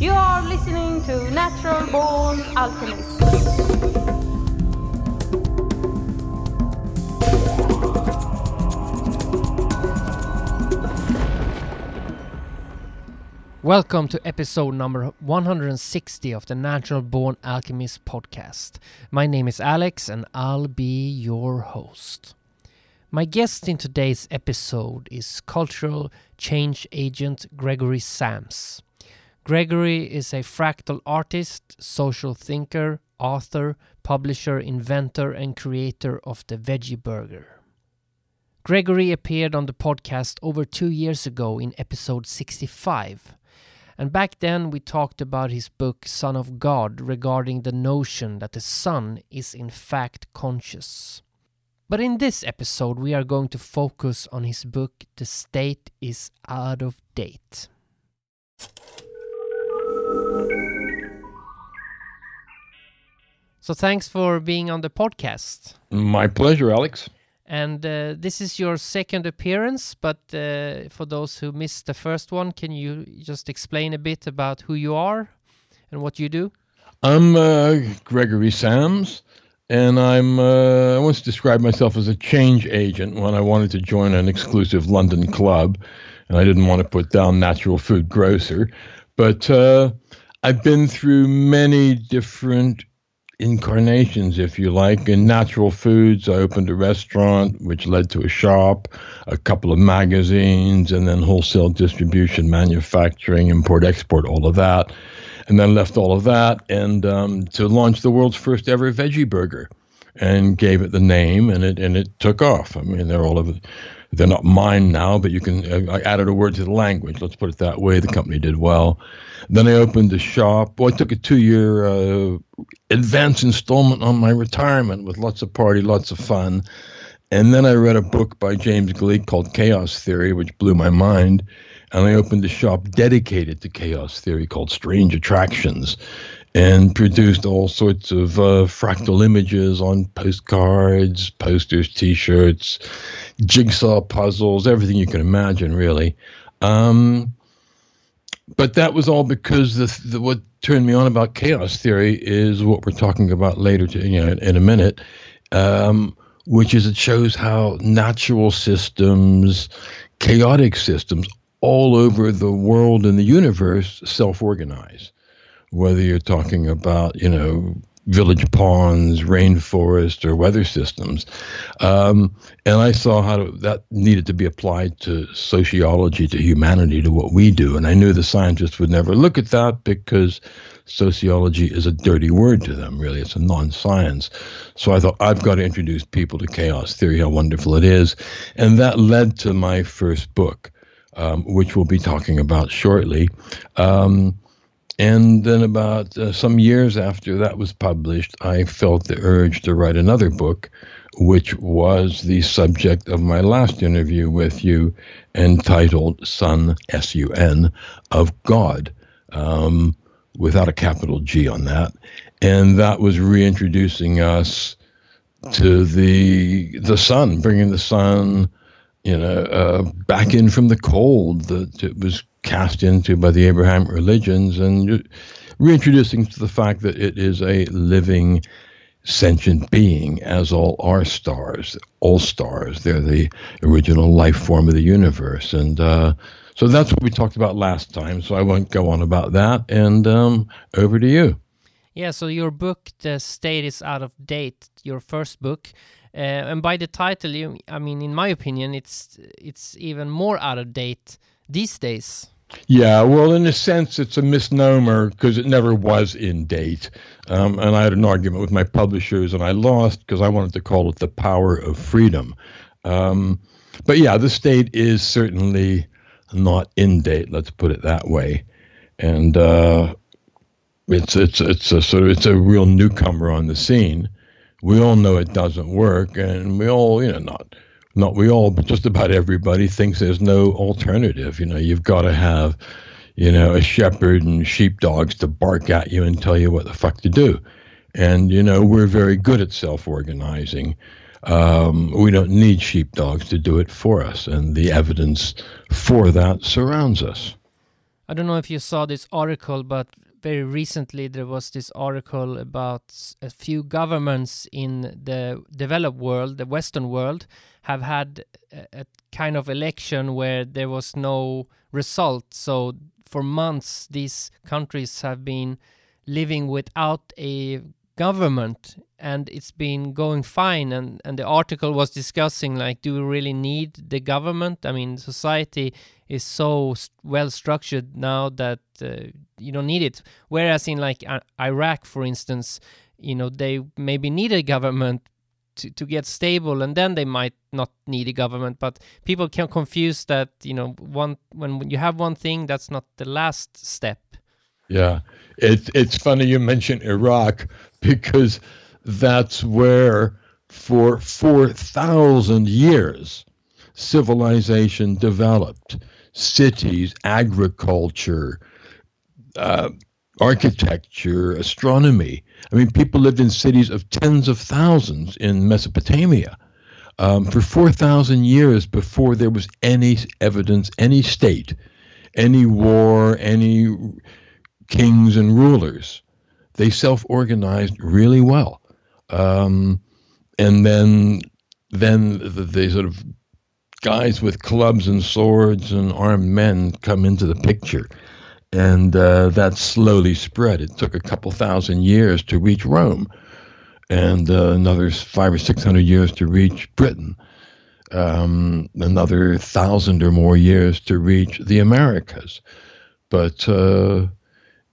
You are listening to Natural Born Alchemist. Welcome to episode number 160 of the Natural Born Alchemist podcast. My name is Alex and I'll be your host. My guest in today's episode is cultural change agent Gregory Sams. Gregory is a fractal artist, social thinker, author, publisher, inventor, and creator of the Veggie Burger. Gregory appeared on the podcast over two years ago in episode 65. And back then we talked about his book Sun of God regarding the notion that the Sun is in fact conscious. But in this episode, we are going to focus on his book, The State is Out of Date. So, thanks for being on the podcast. My pleasure, Alex. And uh, this is your second appearance, but uh, for those who missed the first one, can you just explain a bit about who you are and what you do? I'm uh, Gregory Sams and I'm uh, I once described myself as a change agent when I wanted to join an exclusive London club, and I didn't want to put down natural food grocer, but uh, I've been through many different incarnations, if you like. In natural foods, I opened a restaurant, which led to a shop, a couple of magazines, and then wholesale distribution, manufacturing, import, export, all of that and then left all of that and um, to launch the world's first ever veggie burger and gave it the name and it and it took off. I mean, they're all of it. They're not mine now, but you can. I added a word to the language. Let's put it that way. The company did well. Then I opened a shop. Well, I took a two-year uh, advance installment on my retirement with lots of party, lots of fun. And then I read a book by James Gleick called Chaos Theory, which blew my mind and I opened a shop dedicated to chaos theory called Strange Attractions and produced all sorts of uh, fractal images on postcards, posters, t shirts, jigsaw puzzles, everything you can imagine, really. Um, but that was all because the, the, what turned me on about chaos theory is what we're talking about later, to, you know, in a minute, um, which is it shows how natural systems, chaotic systems, all over the world and the universe self organize. Whether you're talking about, you know, village ponds, rainforest, or weather systems. Um, and I saw how to, that needed to be applied to sociology, to humanity, to what we do. And I knew the scientists would never look at that because sociology is a dirty word to them, really. It's a non science. So I thought, I've got to introduce people to chaos theory, how wonderful it is. And that led to my first book um, which we'll be talking about shortly. Um, and then, about uh, some years after that was published, I felt the urge to write another book, which was the subject of my last interview with you, entitled Sun, S U N, of God, um, without a capital G on that. And that was reintroducing us to the the sun, bringing the sun you know, uh, back in from the cold that it was cast into by the Abrahamic religions and reintroducing to the fact that it is a living, sentient being, as all are stars, all stars. They're the original life form of the universe. And uh, so that's what we talked about last time. So I won't go on about that. And um, over to you. Yeah, so your book, The State is Out of Date, your first book, uh, and by the title, you, I mean, in my opinion, it's it's even more out of date these days. Yeah, well, in a sense, it's a misnomer because it never was in date. Um, and I had an argument with my publishers, and I lost because I wanted to call it the power of freedom. Um, but yeah, the state is certainly not in date. Let's put it that way. And uh, it's it's it's a sort of it's a real newcomer on the scene we all know it doesn't work, and we all, you know, not not we all, but just about everybody thinks there's no alternative. You know, you've got to have, you know, a shepherd and sheepdogs to bark at you and tell you what the fuck to do. And you know, we're very good at self-organizing. Um, we don't need sheepdogs to do it for us, and the evidence for that surrounds us. I don't know if you saw this article, but very recently there was this article about a few governments in the developed world, the Western world, have had a, a kind of election where there was no result. So for months, these countries have been living without a government and it's been going fine and and the article was discussing like do we really need the government i mean society is so st- well structured now that uh, you don't need it. Whereas in like uh, iraq for instance you know they maybe need a government to, to get stable and then they might not need a government but people can confuse that you know one when you have one thing that's not the last step. Yeah, it's it's funny you mention Iraq because that's where for four thousand years civilization developed. Cities, agriculture, uh, architecture, astronomy. I mean, people lived in cities of tens of thousands in Mesopotamia um, for 4,000 years before there was any evidence, any state, any war, any kings and rulers. They self organized really well. Um, and then, then the, the sort of guys with clubs and swords and armed men come into the picture and uh, that slowly spread. It took a couple thousand years to reach Rome, and uh, another five or six hundred years to reach Britain, um, another thousand or more years to reach the Americas. But uh,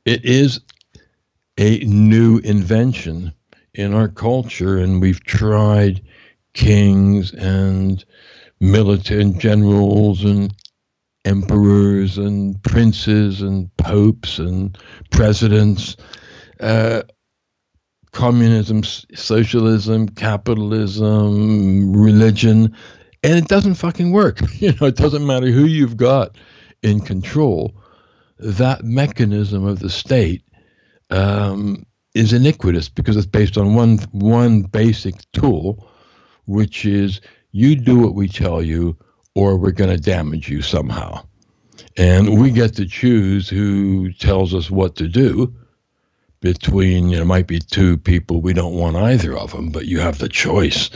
it is a new invention in our culture, and we've tried kings and military generals and emperors and princes and popes and presidents, uh, communism, socialism, capitalism, religion, and it doesn't fucking work. You know, it doesn't matter who you've got in control. That mechanism of the state um, is iniquitous because it's based on one one basic tool, which is you do what we tell you or we're going to damage you somehow. And we get to choose who tells us what to do between, you know, might be two people. We don't want either of them, but you have the choice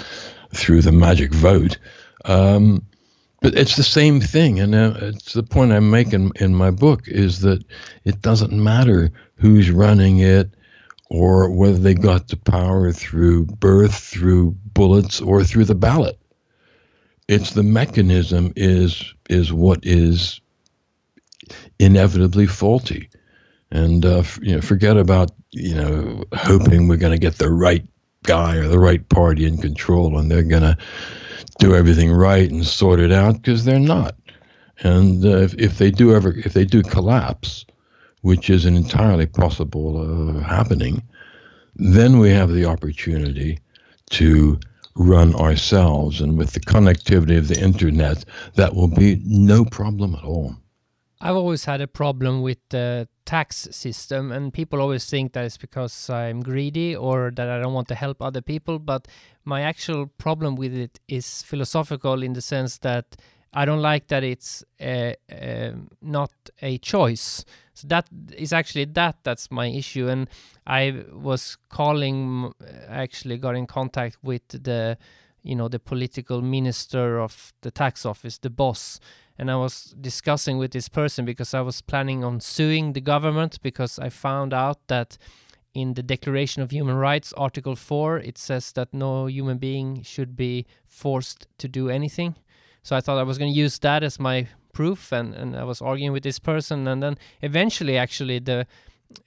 through the magic vote. Um, but it's the same thing. And uh, it's the point I'm making in my book is that it doesn't matter who's running it or whether they got to power through birth, through bullets, or through the ballot it's the mechanism is is what is inevitably faulty. And uh, you know forget about you know hoping we're going to get the right guy or the right party in control and they're going to do everything right and sort it out because they're not. And uh, if, if they do ever if they do collapse which is an entirely possible uh, happening then we have the opportunity to run ourselves. And with the connectivity of the internet, that will be no problem at all. I've always had a problem with the tax system, and people always think that it's because I'm greedy or that I don't want to help other people. But my actual problem with it is philosophical in the sense that I don't like that it's uh, uh, not a choice. So that is actually that that's my issue, and I was calling, actually got in contact with the, you know, the political minister of the tax office, the boss, and I was discussing with this person because I was planning on suing the government because I found out that in the Declaration of Human Rights, Article 4, it says that no human being should be forced to do anything. So I thought I was going to use that as my proof, and, and I was arguing with this person, and then eventually, actually, the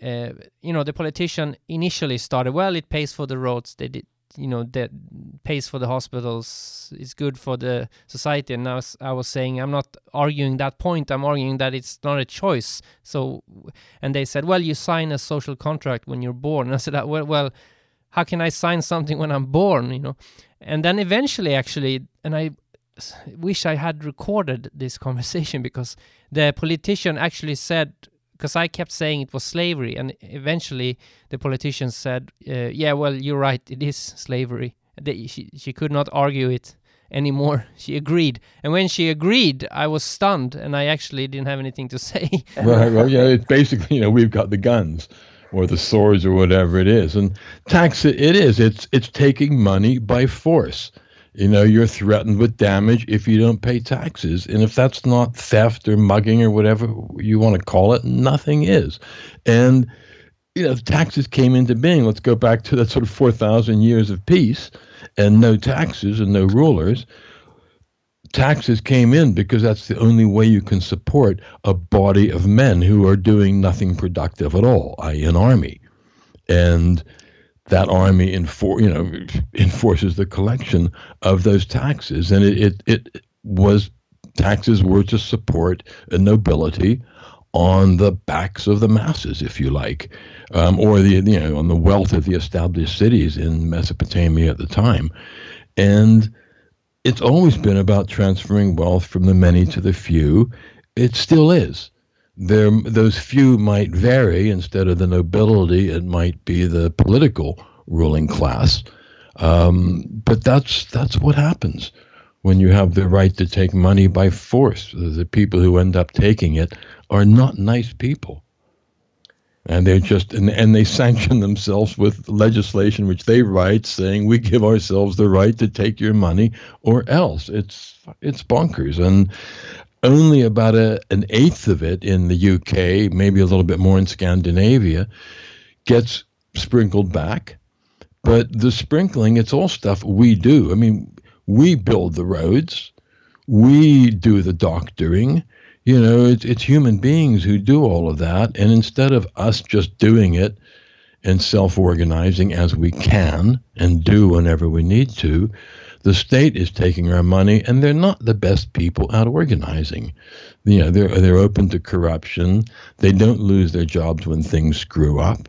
uh, you know the politician initially started well. It pays for the roads. They did you know that pays for the hospitals is good for the society and now s- i was saying i'm not arguing that point i'm arguing that it's not a choice so and they said well you sign a social contract when you're born and i said "Uh, well, well how can i sign something when i'm born you know and then eventually actually and i wish i had recorded this conversation because the politician actually said because I kept saying it was slavery, and eventually the politician said, uh, "Yeah, well, you're right. It is slavery." She she could not argue it anymore. She agreed. And when she agreed, I was stunned and I actually didn't have anything to say. right. Well, yeah, it's basically, you know, we've got the guns or the swords or whatever it is. And tax it, it is. It's it's taking money by force. You know, you're threatened with damage if you don't pay taxes. And if that's not theft or mugging or whatever you want to call it, nothing is. And you know, taxes came into being. Let's go back to that sort of 4,000 years of peace and no taxes and no rulers. Taxes came in because that's the only way you can support a body of men who are doing nothing productive at all, i.e., an army. And that army enfor- you know, enforces the collection of those taxes. And it, it, it was taxes were to support a nobility on the backs of the masses, if you like um, or the you know on the wealth of the established cities in Mesopotamia at the time, and it's always been about transferring wealth from the many to the few. It still is. There, those few might vary. Instead of the nobility, it might be the political ruling class. Um, but that's that's what happens when you have the right to take money by force. The people who end up taking it are not nice people and they're just and, and they sanction themselves with legislation which they write saying we give ourselves the right to take your money or else it's it's bonkers and only about a, an eighth of it in the UK maybe a little bit more in Scandinavia gets sprinkled back. But the sprinkling it's all stuff we do. I mean we build the roads. We do the doctoring you know, it's, it's human beings who do all of that. And instead of us just doing it and self organizing as we can and do whenever we need to, the state is taking our money and they're not the best people at organizing. You know, they're, they're open to corruption. They don't lose their jobs when things screw up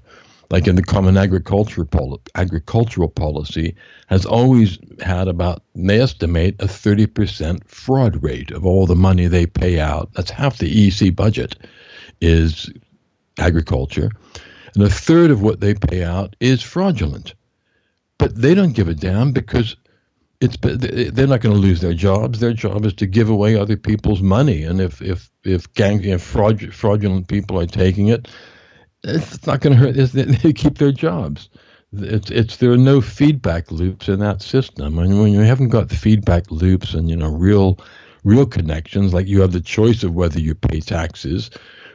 like in the common agriculture agricultural policy, has always had about, they estimate, a 30% fraud rate of all the money they pay out. That's half the EC budget is agriculture. And a third of what they pay out is fraudulent. But they don't give a damn because it's they're not going to lose their jobs. Their job is to give away other people's money. And if if if gang if fraud, fraudulent people are taking it, it's not going to hurt. They keep their jobs. It's it's there are no feedback loops in that system. And when you haven't got feedback loops and you know real real connections, like you have the choice of whether you pay taxes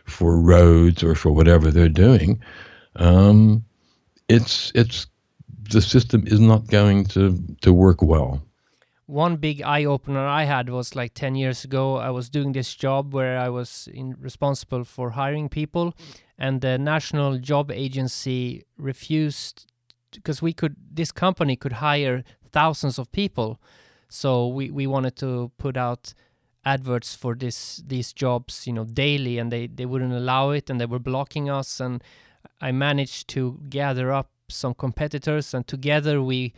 for roads or for whatever they're doing, um, it's it's the system is not going to to work well one big eye opener I had was like 10 years ago. I was doing this job where I was in, responsible for hiring people, and the National Job Agency refused because we could, this company could hire thousands of people. So we, we wanted to put out adverts for this these jobs you know daily and they they wouldn't allow it and they were blocking us and i managed to gather up some competitors and together we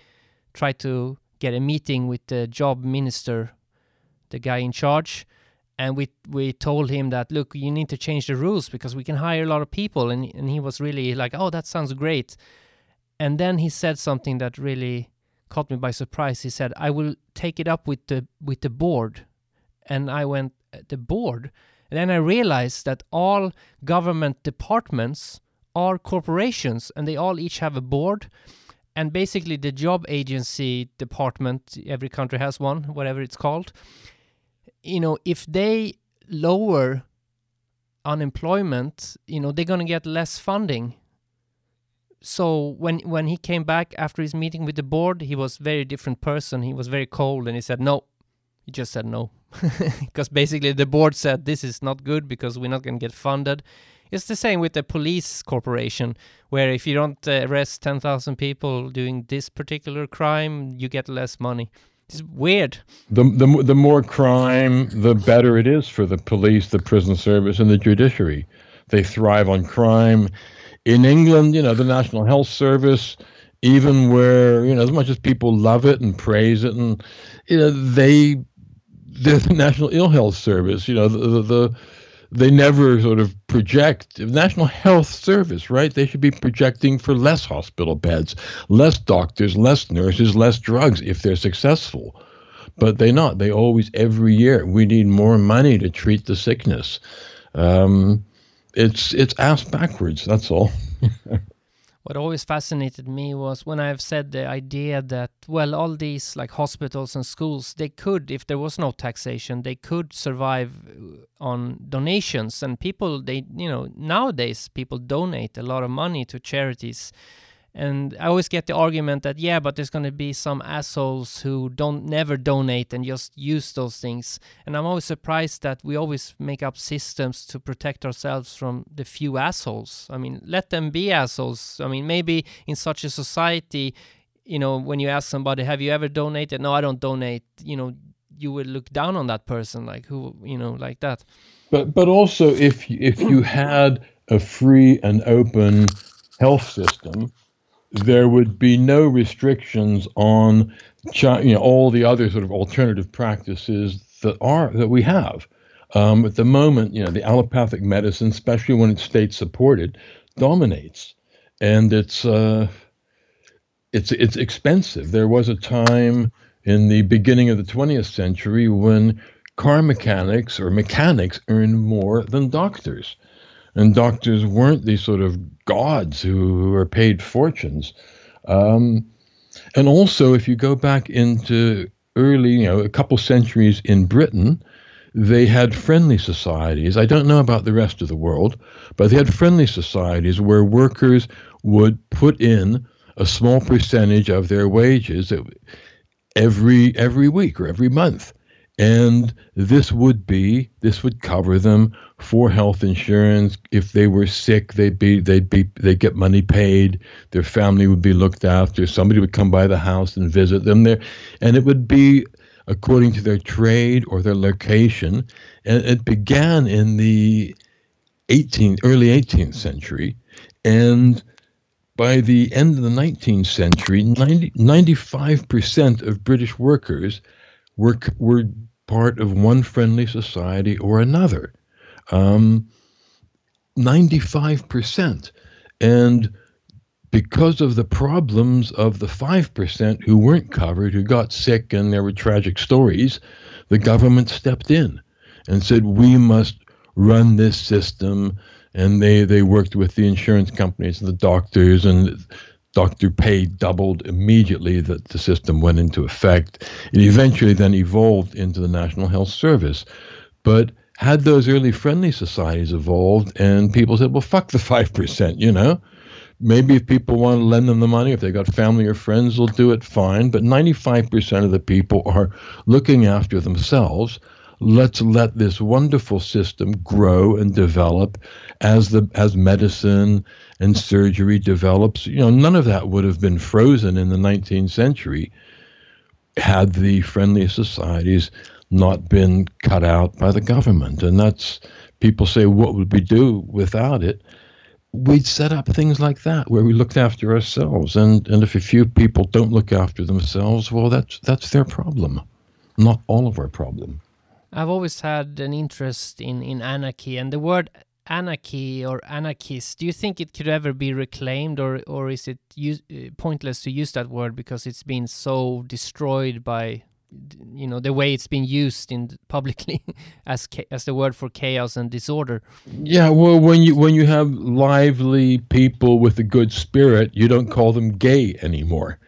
tried to get a meeting with the job minister, the guy in charge, and we we told him that look, you need to change the rules because we can hire a lot of people, and and he was really like, oh, that sounds great, and then he said something that really caught me by surprise. He said, I will take it up with the with the board, and I went the board, and then I realized that all government departments are corporations, and they all each have a board. And basically the job agency department every country has one whatever it's called. You know if they lower unemployment you know they're going to get less funding. So when when he came back after his meeting with the board he was very different person. He was very cold and he said no. He just said no. Because basically the board said this is not good because we're not going to get funded it's the same with the police corporation, where if you don't uh, arrest 10,000 people doing this particular crime, you get less money. It's weird. The, the, the more crime, the better it is for the police, the prison service, and the judiciary. They thrive on crime. In England, you know, the National Health Service, even where, you know, as much as people love it and praise it, and, you know, they, the National Ill Health Service, you know, the, the, the they never sort of project national health service right they should be projecting for less hospital beds less doctors less nurses less drugs if they're successful but they're not. They always every year we need more money to treat the sickness. Um, it's it's ass backwards. That's all. what always fascinated me was when I've said the idea that well all these like hospitals and schools they could if there was no taxation they could survive uh, on donations. And people they you know nowadays people donate a lot of money to charities and I always get the argument that yeah, but there's going to be some assholes who don't never donate and just use those things. And I'm always surprised that we always make up systems to protect ourselves from the few assholes. I mean, let them be assholes. I mean, maybe in such a society, you know, when you ask somebody, "Have you ever donated?" No, I don't donate. You know, you would look down on that person, like who, you know, like that. But but also, if if you had a free and open health system there would be no restrictions on you know all the other sort of alternative practices that are that we have. Um, at the moment, you know, the allopathic medicine, especially when it's state supported, dominates, and it's uh, it's it's expensive. There was a time in the beginning of the 20th century when car mechanics or mechanics earned more than doctors and doctors weren't these sort of gods who, who were paid fortunes. Um, and also, if you go back into early, you know, a couple centuries in Britain, they had friendly societies. I don't know about the rest of the world, but they had friendly societies where workers would put in a small percentage of their wages every every week or every month and this would be this would cover them for health insurance. If they were sick they'd be they'd be they'd get money paid. Their family would be looked after. Somebody would come by the house and visit them there. And it would be according to their trade or their location and it began in the 18th early 18th century. And by the end of the 19th century 90, 95% of british workers were were part of one friendly society or another. Um, 95%. And because of the problems of the 5% who weren't covered, who got sick, and there were tragic stories, the government stepped in and said, We must run this system. And they, they worked with the insurance companies and the doctors and Dr. Pay doubled immediately that the system went into effect. It eventually then evolved into the National Health Service. But had those early friendly societies evolved and people said, well, fuck the 5%, you know? Maybe if people want to lend them the money, if they got family or friends, they'll do it fine. But 95% of the people are looking after themselves let's let this wonderful system grow and develop as the as medicine and surgery develops. You know, none of that would have been frozen in the 19th century had the friendly societies not been cut out by the government. And that's people say, what would we do without it? We'd set up things like that where we looked after ourselves. And, and if a few people don't look after themselves, well, that's that's their problem, not all of our problem. I've always had an interest in, in anarchy, and the word anarchy or anarchist, do you think it could ever be reclaimed, or, or is it use, uh, pointless to use that word because it's been so destroyed by you know the way it's been used in publicly as as the word for chaos and disorder? Yeah well when you when you have lively people with a good spirit you don't call them gay anymore.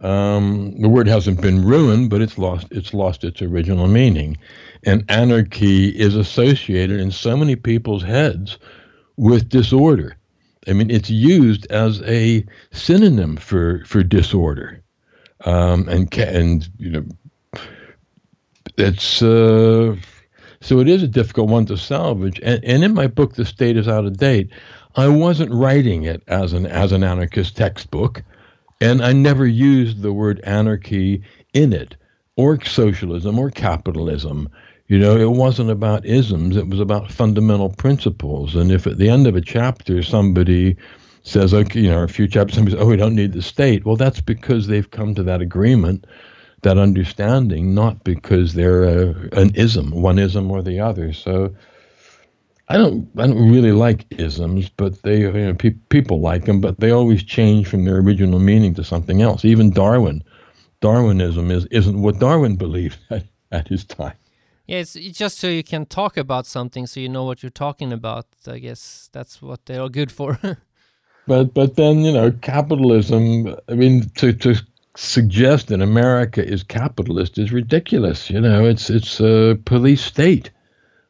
Um, the word hasn't been ruined but it's lost it's lost its original meaning and anarchy is associated in so many people's heads with disorder. I mean, it's used as a synonym for for disorder, um, and and you know, it's uh, so it is a difficult one to salvage. And, and in my book, The State is Out of Date, I wasn't writing it as an as an anarchist textbook, and I never used the word anarchy in it, or socialism, or capitalism. You know, it wasn't about isms, it was about fundamental principles. And if at the end of a chapter somebody says, okay, you know, a few chapters, somebody says, oh, we don't need the state, well, that's because they've come to that agreement, that understanding, not because they're a, an ism, one ism or the other. So I don't, I don't really like isms, but they, you know, pe- people like them, but they always change from their original meaning to something else. Even Darwin Darwinism is isn't what Darwin believed at, at his time. Yeah, it's, it's just so you can talk about something, so you know what you're talking about. I guess that's what they are good for. but but then you know capitalism. I mean, to to suggest that America is capitalist is ridiculous. You know, it's it's a police state.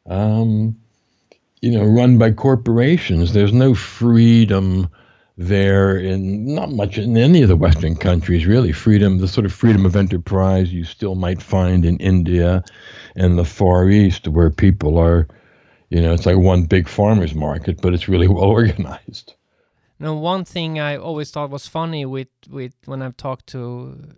Um, you know, run by corporations. There's no freedom there in not much in any of the Western countries, really. Freedom, the sort of freedom of enterprise you still might find in India and the Far East, where people are, you know, it's like one big farmer's market, but it's really well organized. Now, one thing I always thought was funny with with when I've talked to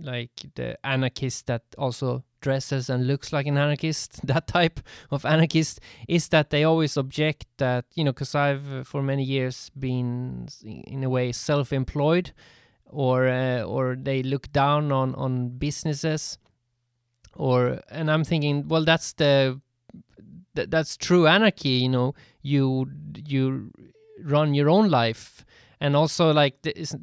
like the anarchist that also dresses and looks like an anarchist, that type of anarchist, is that they always object that, you know, because I've uh, for many years been in a way self employed or uh, or they look down on on businesses or and i'm thinking well that's the th- that's true anarchy you know you you run your own life and also like this,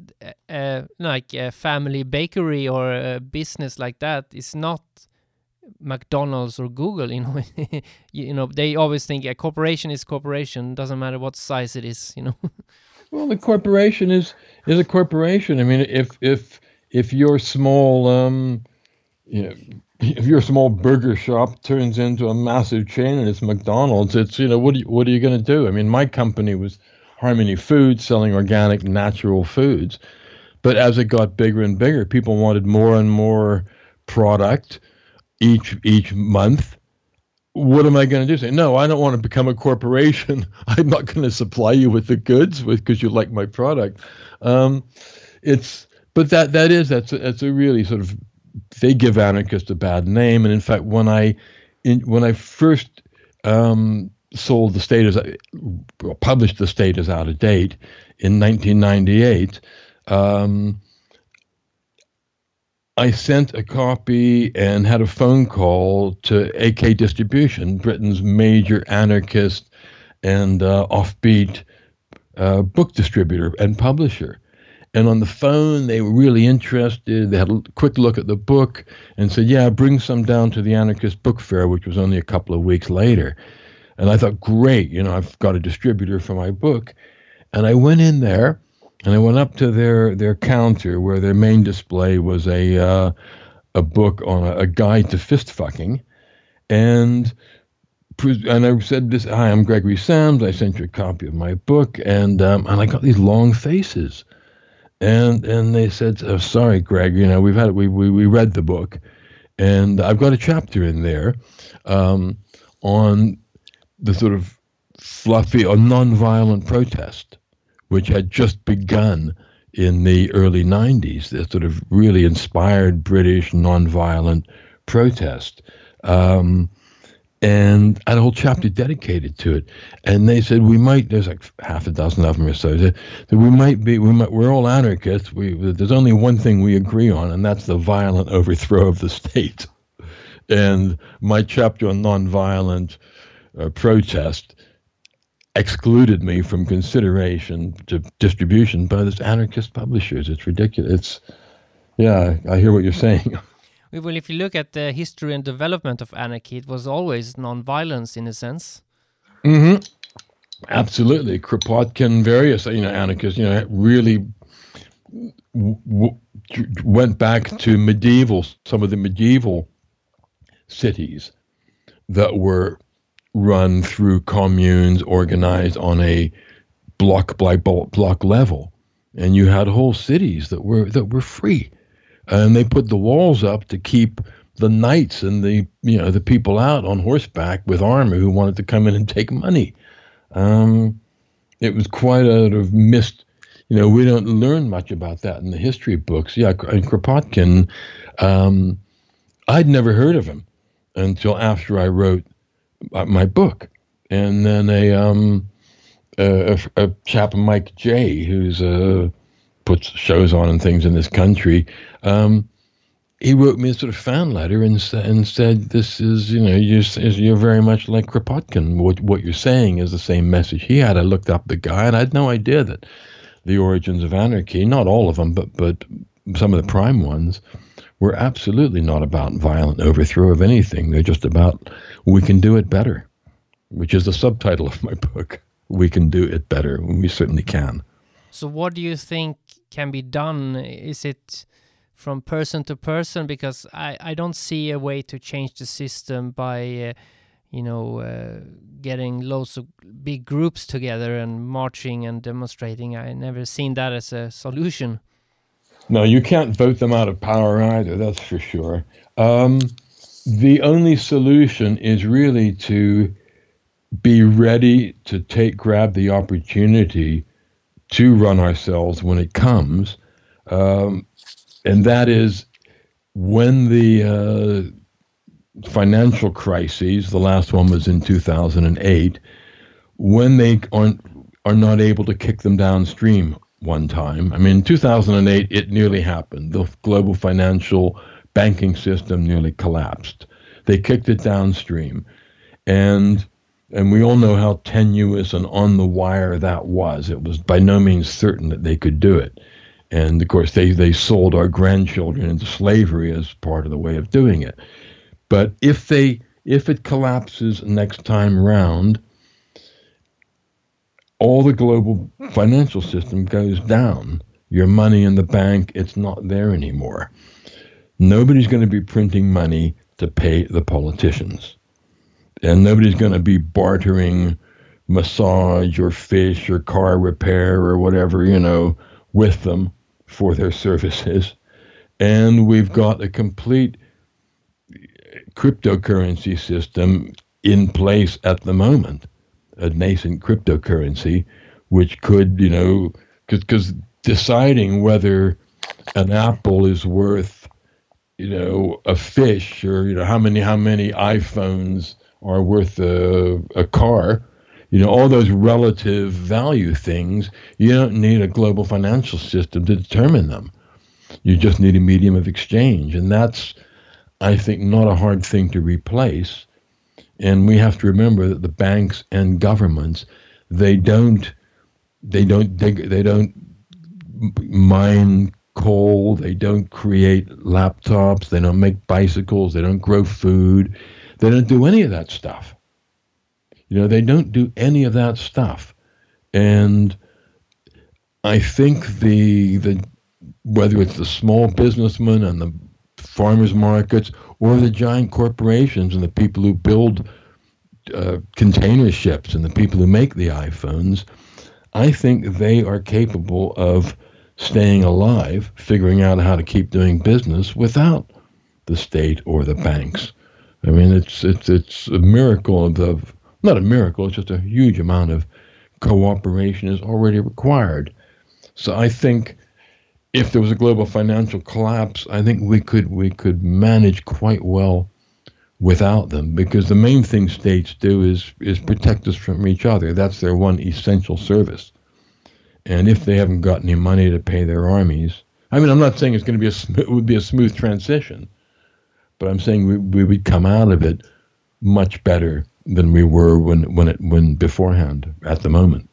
uh, like a family bakery or a business like that is not McDonald's or Google. You know, you know they always think a corporation is corporation. Doesn't matter what size it is. You know. well, the corporation is is a corporation. I mean, if if if your small um, you know, if your small burger shop turns into a massive chain and it's McDonald's, it's you know what are you, what are you going to do? I mean, my company was Harmony Foods selling organic, natural foods. But as it got bigger and bigger, people wanted more and more product each each month. What am I going to do? Say, no, I don't want to become a corporation. I'm not going to supply you with the goods because you like my product. Um, it's but that that is that's that's a really sort of they give anarchists a bad name. And in fact, when I in, when I first um, sold the state as published the state as out of date in 1998. Um, I sent a copy and had a phone call to AK Distribution, Britain's major anarchist and uh, offbeat uh, book distributor and publisher. And on the phone, they were really interested. They had a quick look at the book and said, Yeah, bring some down to the Anarchist Book Fair, which was only a couple of weeks later. And I thought, great, you know, I've got a distributor for my book. And I went in there and I went up to their, their counter where their main display was a, uh, a book on a, a guide to fist fucking. And and I said this, hi, I'm Gregory Sams. I sent you a copy of my book, and um, and I got these long faces, and and they said, oh, sorry, Greg, you know we've had we we we read the book, and I've got a chapter in there, um, on the sort of fluffy or non-violent protest, which had just begun in the early 90s, the sort of really inspired British non-violent protest. Um, and I had a whole chapter dedicated to it. And they said we might. There's like half a dozen of them or so. That, we might be. We might. We're all anarchists. We there's only one thing we agree on, and that's the violent overthrow of the state. And my chapter on nonviolent uh, protest excluded me from consideration to distribution by this anarchist publishers. It's ridiculous. It's yeah, I hear what you're saying. Well, if you look at the history and development of anarchy, it was always non-violence in a sense. Mm-hmm. Absolutely, Kropotkin, various you know anarchists, you know, really w- went back to medieval, some of the medieval cities that were run through communes organized on a block by block level, and you had whole cities that were that were free, and they put the walls up to keep the knights and the you know the people out on horseback with armor who wanted to come in and take money. Um, it was quite a missed. You know, we don't learn much about that in the history books. Yeah, and Kropotkin, um, I'd never heard of him until after I wrote my book, and then a um a, a chap Mike J who's uh puts shows on and things in this country. Um, he wrote me a sort of fan letter and, and said, "This is, you know, you're, you're very much like Kropotkin. What what you're saying is the same message he had." I looked up the guy, and I had no idea that the origins of anarchy, not all of them, but but some of the prime ones, were absolutely not about violent overthrow of anything. They're just about we can do it better, which is the subtitle of my book. We can do it better. We certainly can. So, what do you think can be done? Is it from person to person? Because I, I don't see a way to change the system by, uh, you know, uh, getting loads of big groups together and marching and demonstrating. I never seen that as a solution. No, you can't vote them out of power either, that's for sure. Um, the only solution is really to be ready to take grab the opportunity to run ourselves when it comes, um, and that is when the uh, financial crises. The last one was in 2008. When they aren't are not able to kick them downstream one time. I mean, in 2008, it nearly happened. The global financial banking system nearly collapsed. They kicked it downstream, and and we all know how tenuous and on the wire that was. It was by no means certain that they could do it. And of course, they, they sold our grandchildren into slavery as part of the way of doing it. But if they if it collapses next time round, all the global financial system goes down. Your money in the bank, it's not there anymore. Nobody's going to be printing money to pay the politicians. And nobody's going to be bartering massage or fish or car repair or whatever, you know, with them for their services. And we've got a complete cryptocurrency system in place at the moment a nascent cryptocurrency, which could, you know, because deciding whether an apple is worth, you know, a fish or you know how many how many iPhones are worth a, a car, you know, all those relative value things, you don't need a global financial system to determine them. You just need a medium of exchange, and that's, I think, not a hard thing to replace. And we have to remember that the banks and governments, they don't, they don't, they, they don't mine coal. They don't create laptops. They don't make bicycles. They don't grow food. They don't do any of that stuff. You know, they don't do any of that stuff. And I think the the whether it's the small businessman and the farmers markets or the giant corporations and the people who build uh, container ships and the people who make the iPhones, I think they are capable of staying alive, figuring out how to keep doing business without the state or the banks. I mean, it's it's it's a miracle of, not a miracle. It's just a huge amount of cooperation is already required. So I think if there was a global financial collapse, I think we could we could manage quite well without them because the main thing states do is is protect us from each other. That's their one essential service. And if they haven't got any money to pay their armies, I mean, I'm not saying it's going to be a it would be a smooth transition, but I'm saying we, we would come out of it much better than we were when when it when beforehand at the moment.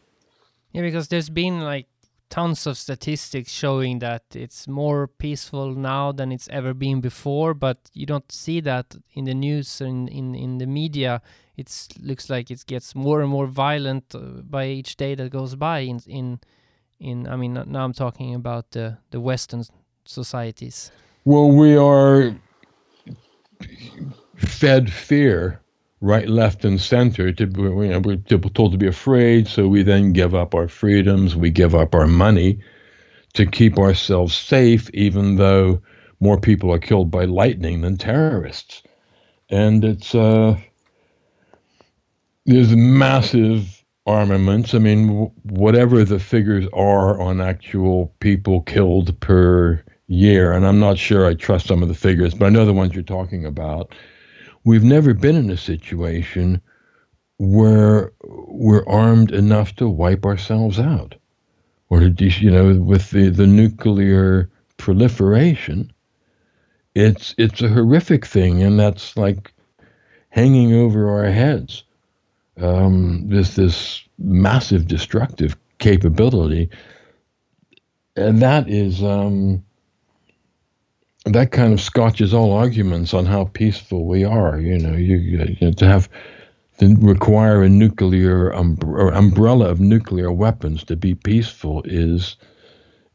Yeah, because there's been like tons of statistics showing that it's more peaceful now than it's ever been before, but you don't see that in the news and in, in the media. It looks like it gets more and more violent uh, by each day that goes by. In in in I mean now I'm talking about the the Western societies. Well, we are fed fear right, left, and center. To you know, we're told to be afraid, so we then give up our freedoms, we give up our money to keep ourselves safe, even though more people are killed by lightning than terrorists. And it's uh, there's massive armaments. I mean, w- whatever the figures are on actual people killed per year, and I'm not sure I trust some of the figures, but I know the ones you're talking about. We've never been in a situation where we're armed enough to wipe ourselves out. Or to you know with the, the nuclear proliferation it's it's a horrific thing and that's like hanging over our heads. Um, this this massive destructive capability. And that is um, that kind of scotches all arguments on how peaceful we are. You know, you, you know, to have to require a nuclear um, umbrella of nuclear weapons to be peaceful is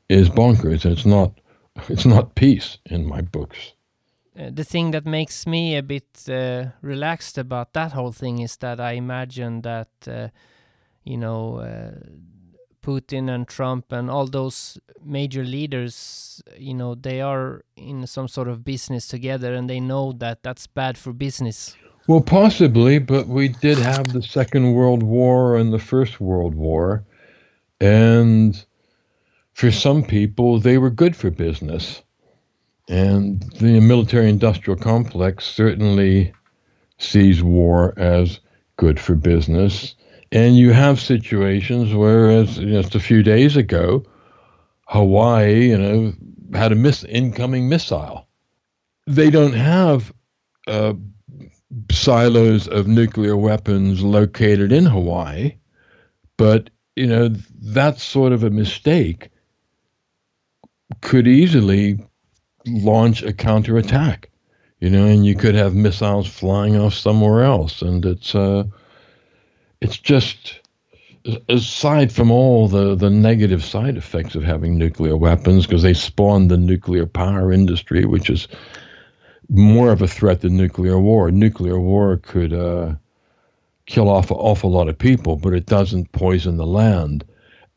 is bonkers. It's not it's not peace in my books. Uh, the thing that makes me a bit uh, relaxed about that whole thing is that I imagine that uh, you know uh, Putin and Trump and all those major leaders, you know, they are in some sort of business together, and they know that that's bad for business. Well, possibly, but we did have the Second World War and the First World War, and for some people, they were good for business. And the military industrial complex certainly sees war as good for business. And you have situations where, as just a few days ago, Hawaii, you know, had a miss incoming missile. They don't have uh, silos of nuclear weapons located in Hawaii, but you know that sort of a mistake could easily launch a counterattack, you know, and you could have missiles flying off somewhere else, and it's uh, it's just aside from all the, the negative side effects of having nuclear weapons, because they spawn the nuclear power industry, which is more of a threat than nuclear war. Nuclear war could uh, kill off an awful lot of people, but it doesn't poison the land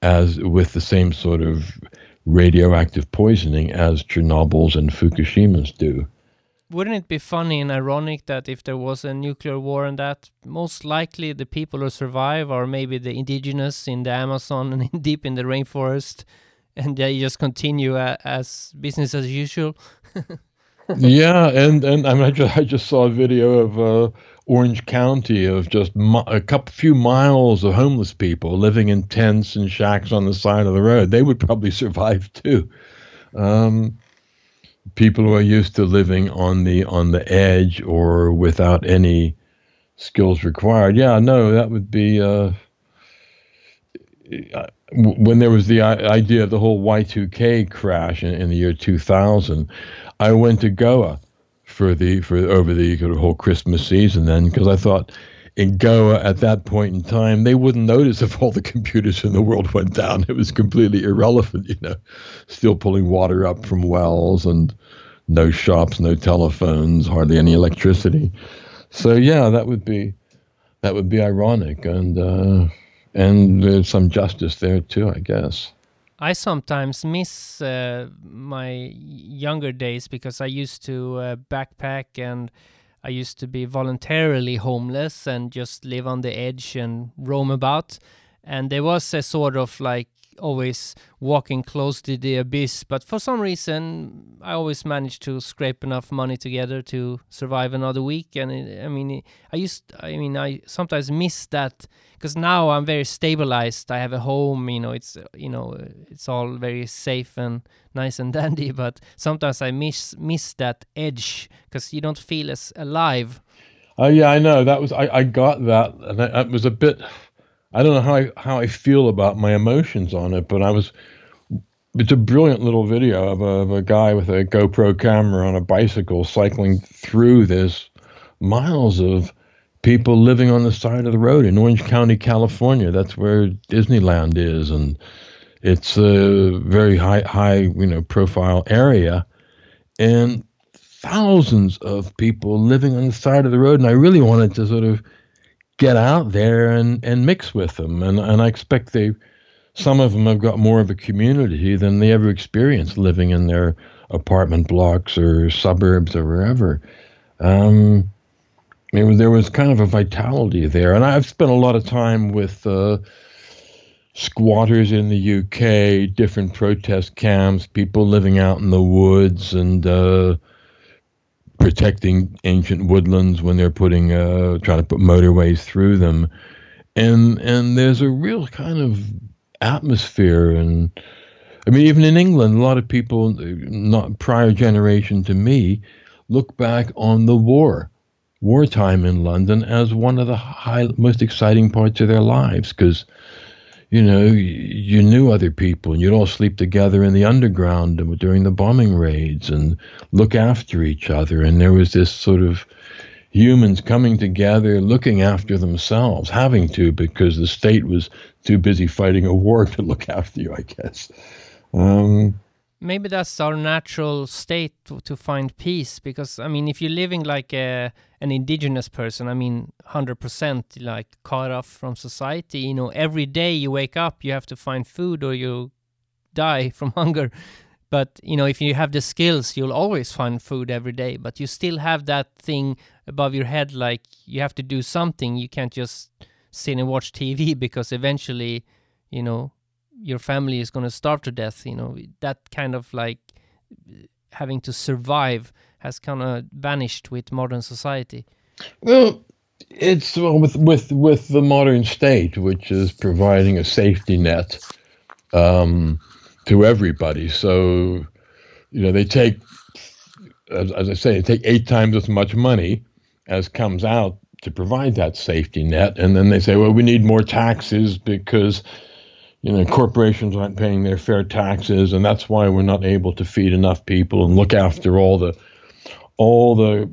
as with the same sort of radioactive poisoning as Chernobyl's and Fukushima's do. Wouldn't it be funny and ironic that if there was a nuclear war and that most likely the people who survive are maybe the indigenous in the Amazon and deep in the rainforest and they just continue as business as usual? yeah, and and I mean, I just, I just saw a video of uh, Orange County of just mi- a couple few miles of homeless people living in tents and shacks on the side of the road. They would probably survive too. Um, people who are used to living on the on the edge or without any skills required. Yeah, no, that would be. Uh, when there was the idea of the whole Y2K crash in, in the year 2000, I went to Goa for the for over the whole Christmas season then because I thought in Goa at that point in time they wouldn't notice if all the computers in the world went down. It was completely irrelevant, you know, still pulling water up from wells and no shops, no telephones, hardly any electricity. So yeah, that would be that would be ironic and uh, and there's some justice there too, I guess. I sometimes miss uh, my younger days because I used to uh, backpack and I used to be voluntarily homeless and just live on the edge and roam about. And there was a sort of like always walking close to the abyss. But for some reason, I always managed to scrape enough money together to survive another week. And it, I mean, I used, I mean, I sometimes miss that because now I'm very stabilized. I have a home, you know, it's, you know, it's all very safe and nice and dandy. But sometimes I miss miss that edge because you don't feel as alive. Oh uh, yeah, I know. That was I, I got that, and it was a bit I don't know how I how I feel about my emotions on it, but I was. It's a brilliant little video of a, of a guy with a GoPro camera on a bicycle cycling through this miles of people living on the side of the road in Orange County, California. That's where Disneyland is, and it's a very high, high, you know, profile area, and thousands of people living on the side of the road. And I really wanted to sort of get out there and, and mix with them. And, and I expect they, some of them have got more of a community than they ever experienced living in their apartment blocks or suburbs or wherever. Um, I mean, there was kind of a vitality there. And I've spent a lot of time with uh, squatters in the UK, different protest camps, people living out in the woods and uh, protecting ancient woodlands when they're putting uh, trying to put motorways through them, and and there's a real kind of atmosphere and. I mean, even in England, a lot of people, not prior generation to me, look back on the war, wartime in London, as one of the high, most exciting parts of their lives because you know, you knew other people and you'd all sleep together in the underground during the bombing raids and look after each other. And there was this sort of humans coming together, looking after themselves, having to because the state was too busy fighting a war to look after you, I guess. Um, maybe that's our natural state to, find peace because i mean if you're living like a, an indigenous person i mean 100% like cut off from society you know every day you wake up you have to find food or you die from hunger. But you know if you have the skills you'll always find food every day but you still have that thing above your head like you have to do something. You can't just sit and watch tv because eventually you know your family is going to starve to death you know that kind of like having to survive has kind of vanished with modern society. Well it's well with with with the modern state which is providing a safety net um, to everybody. So you know they take as, as i say they take eight times as much money as comes out to provide that safety net. And then they say well we need more taxes because you know, corporations aren't paying their fair taxes, and that's why we're not able to feed enough people and look after all the all the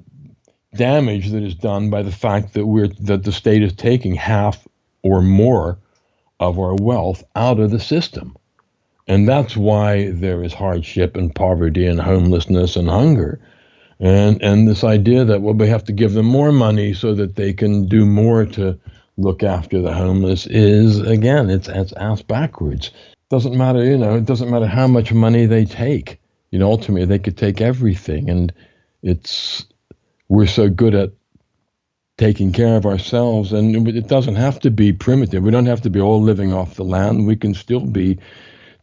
damage that is done by the fact that we're that the state is taking half or more of our wealth out of the system. And that's why there is hardship and poverty and homelessness and hunger. And and this idea that well we have to give them more money so that they can do more to look after the homeless is again it's it's ass backwards. Doesn't matter you know it doesn't matter how much money they take. You know ultimately they could take everything and it's we're so good at taking care of ourselves and it doesn't have to be primitive. We don't have to be all living off the land. We can still be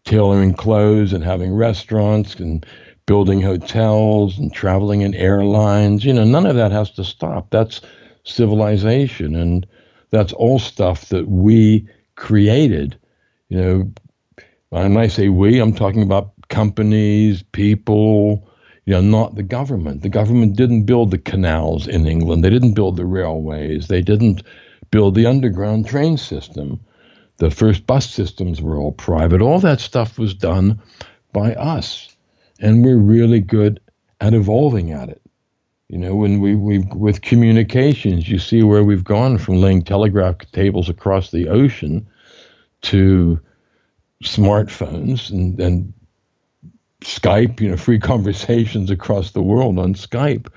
tailoring clothes and having restaurants and building hotels and traveling in airlines. You know none of that has to stop. That's civilization and that's all stuff that we created. You know, when I say we, I'm talking about companies, people, you know, not the government. The government didn't build the canals in England. They didn't build the railways. They didn't build the underground train system. The first bus systems were all private. All that stuff was done by us. And we're really good at evolving at it. You know, when we, we with communications, you see where we've gone from laying telegraph cables across the ocean to smartphones and, and Skype, you know, free conversations across the world on Skype.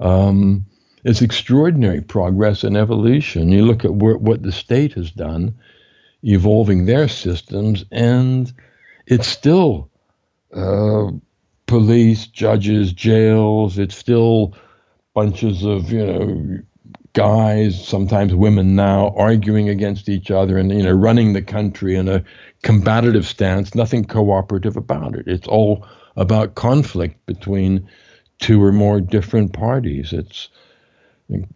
Um, it's extraordinary progress and evolution. You look at where, what the state has done, evolving their systems, and it's still uh, police, judges, jails. It's still bunches of you know guys, sometimes women now, arguing against each other and you know running the country in a combative stance. Nothing cooperative about it. It's all about conflict between two or more different parties. It's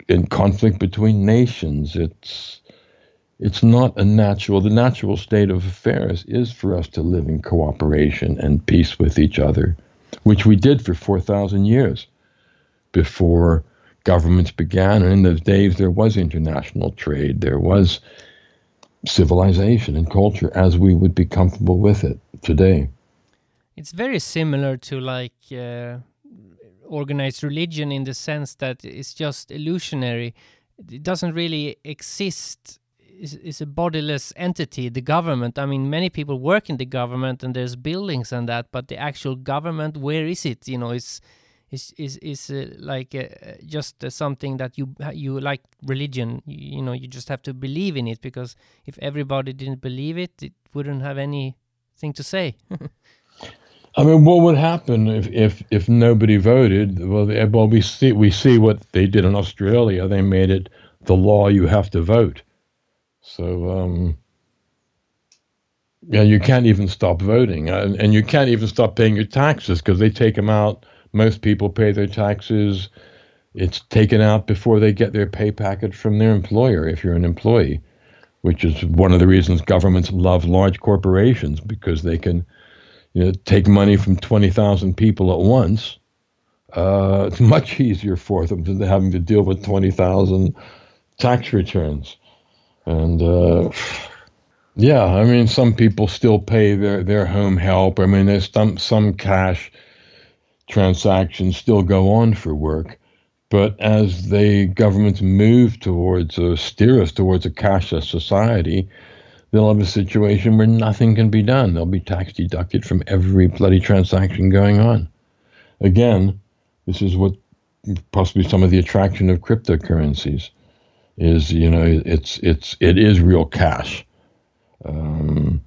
in, conflict between nations. It's it's not a natural. The natural state of affairs is for us to live in cooperation and peace with each other, which we did for four thousand years before governments began. And in those days, there was international trade, there was civilization and culture as we would be comfortable with it today. It's very similar to like uh, organized religion in the sense that it's just illusionary. It doesn't really exist. It's, it's a bodiless entity, the government. I mean, many people work in the government and there's buildings and that, but the actual government, where is it? You know, it's is is is uh, like uh, just uh, something that you you like religion you, you, know you just have to believe in it because if everybody didn't believe it it wouldn't have anything to say I mean, what would happen if, if, if nobody voted? Well, they, well, we see we see what they did in Australia. They made it the law you have to vote. So, um, yeah, you can't even stop voting, and, and you can't even stop paying your taxes because they take them out most people pay their taxes. It's taken out before they get their pay packet from their employer if you're an employee, which is one of the reasons governments love large corporations because they can you know, take money from 20,000 people at once. Uh, it's much easier for them than having to deal with 20,000 tax returns. And uh, Yeah, I mean, some people still pay their, their home help. I mean, there's some some cash transactions still go on for work, but as the governments move towards or steer us towards a cashless society, they'll have a situation where nothing can be done. They'll be tax deducted from every bloody transaction going on. Again, this is what possibly some of the attraction of cryptocurrencies is. You know, it's it's it is real cash. Um,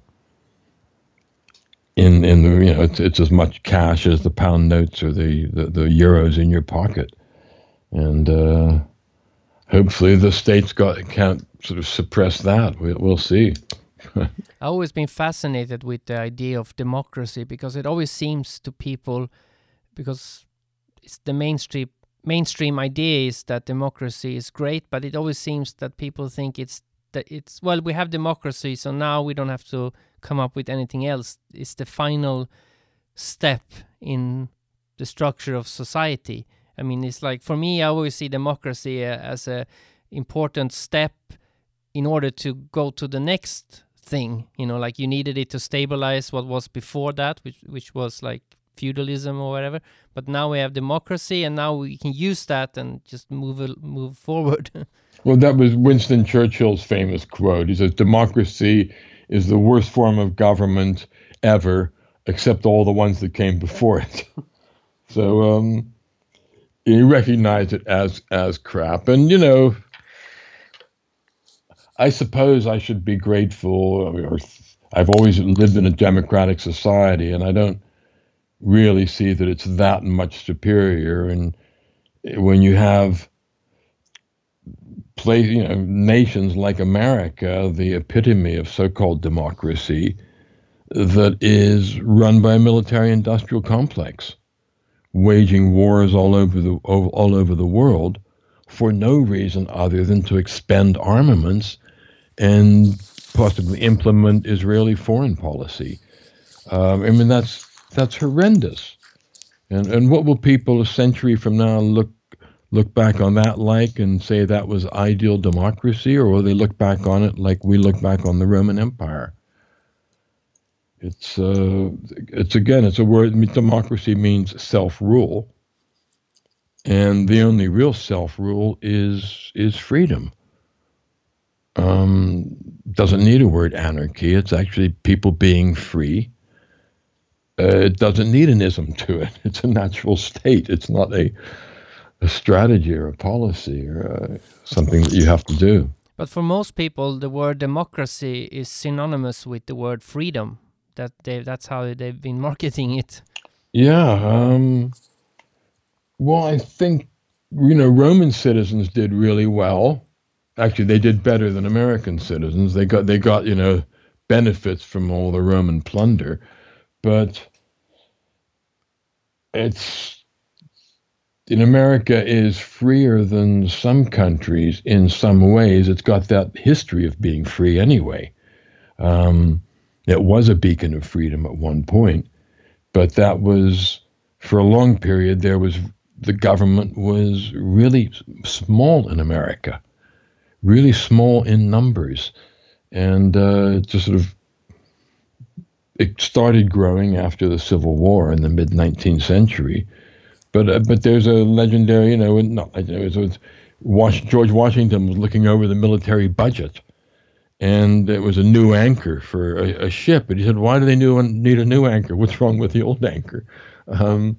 in in the you know it's, it's as much cash as the pound notes or the the, the euros in your pocket, and uh, hopefully the states got can't sort of suppress that. We, we'll see. I've always been fascinated with the idea of democracy because it always seems to people because it's the mainstream mainstream idea is that democracy is great, but it always seems that people think it's that it's well we have democracy, so now we don't have to come up with anything else. It's the final step in the structure of society. I mean, it's like for me, I always see democracy uh, as a important step in order to go to the next thing. You know, like you needed it to stabilize what was before that, which which was like feudalism or whatever. But now we have democracy, and now we can use that and just move move forward. well, that was Winston Churchill's famous quote. He says, "Democracy is the worst form of government ever, except all the ones that came before it." so um, he recognized it as as crap, and you know. I suppose I should be grateful, or I've always lived in a democratic society, and I don't really see that it's that much superior. And when you have place, you know, nations like America, the epitome of so-called democracy, that is run by a military-industrial complex, waging wars all over the all over the world for no reason other than to expend armaments and possibly implement Israeli foreign policy. Um, I mean, that's that's horrendous. And and what will people a century from now look look back on that like and say that was ideal democracy, or will they look back on it like we look back on the Roman Empire? It's uh, it's again, it's a word. Democracy means self-rule, and the only real self-rule is is freedom. Um, doesn't need a word anarchy. It's actually people being free uh, it doesn't need an ism to it. It's a natural state. It's not a, a strategy or a policy or uh, something that you have to do. But for most people, the word democracy is synonymous with the word freedom. That they, that's how they've been marketing it. Yeah. Um, well, I think you know Roman citizens did really well. Actually, they did better than American citizens. They got they got you know benefits from all the Roman plunder but it's in America is freer than some countries in some ways. It's got that history of being free anyway. Um, it was a beacon of freedom at one point, but that was for a long period. There was the government was really small in America, really small in numbers, and uh, just sort of it started growing after the Civil War in the mid 19th century. But uh, but there's a legendary, you know, not it was, was George Washington was looking over the military budget, and it was a new anchor for a, a ship. And he said, "Why do they need a new anchor? What's wrong with the old anchor?" Um,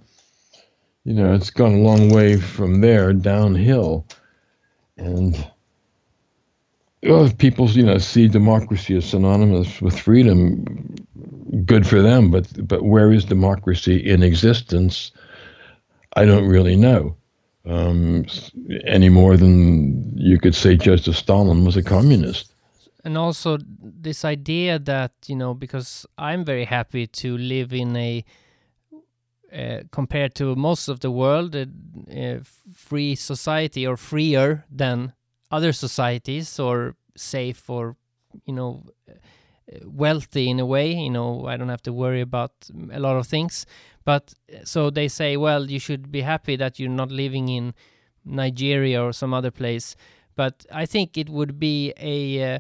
you know, it's gone a long way from there downhill, and well, if people, you know, see democracy as synonymous with freedom, good for them. But but where is democracy in existence? I don't really know. Um, any more than you could say Joseph Stalin was a communist. And also this idea that you know, because I'm very happy to live in a uh, compared to most of the world, a, a free society or freer than other societies or safe or you know wealthy in a way you know i don't have to worry about a lot of things but so they say well you should be happy that you're not living in nigeria or some other place. But i think it would be a uh,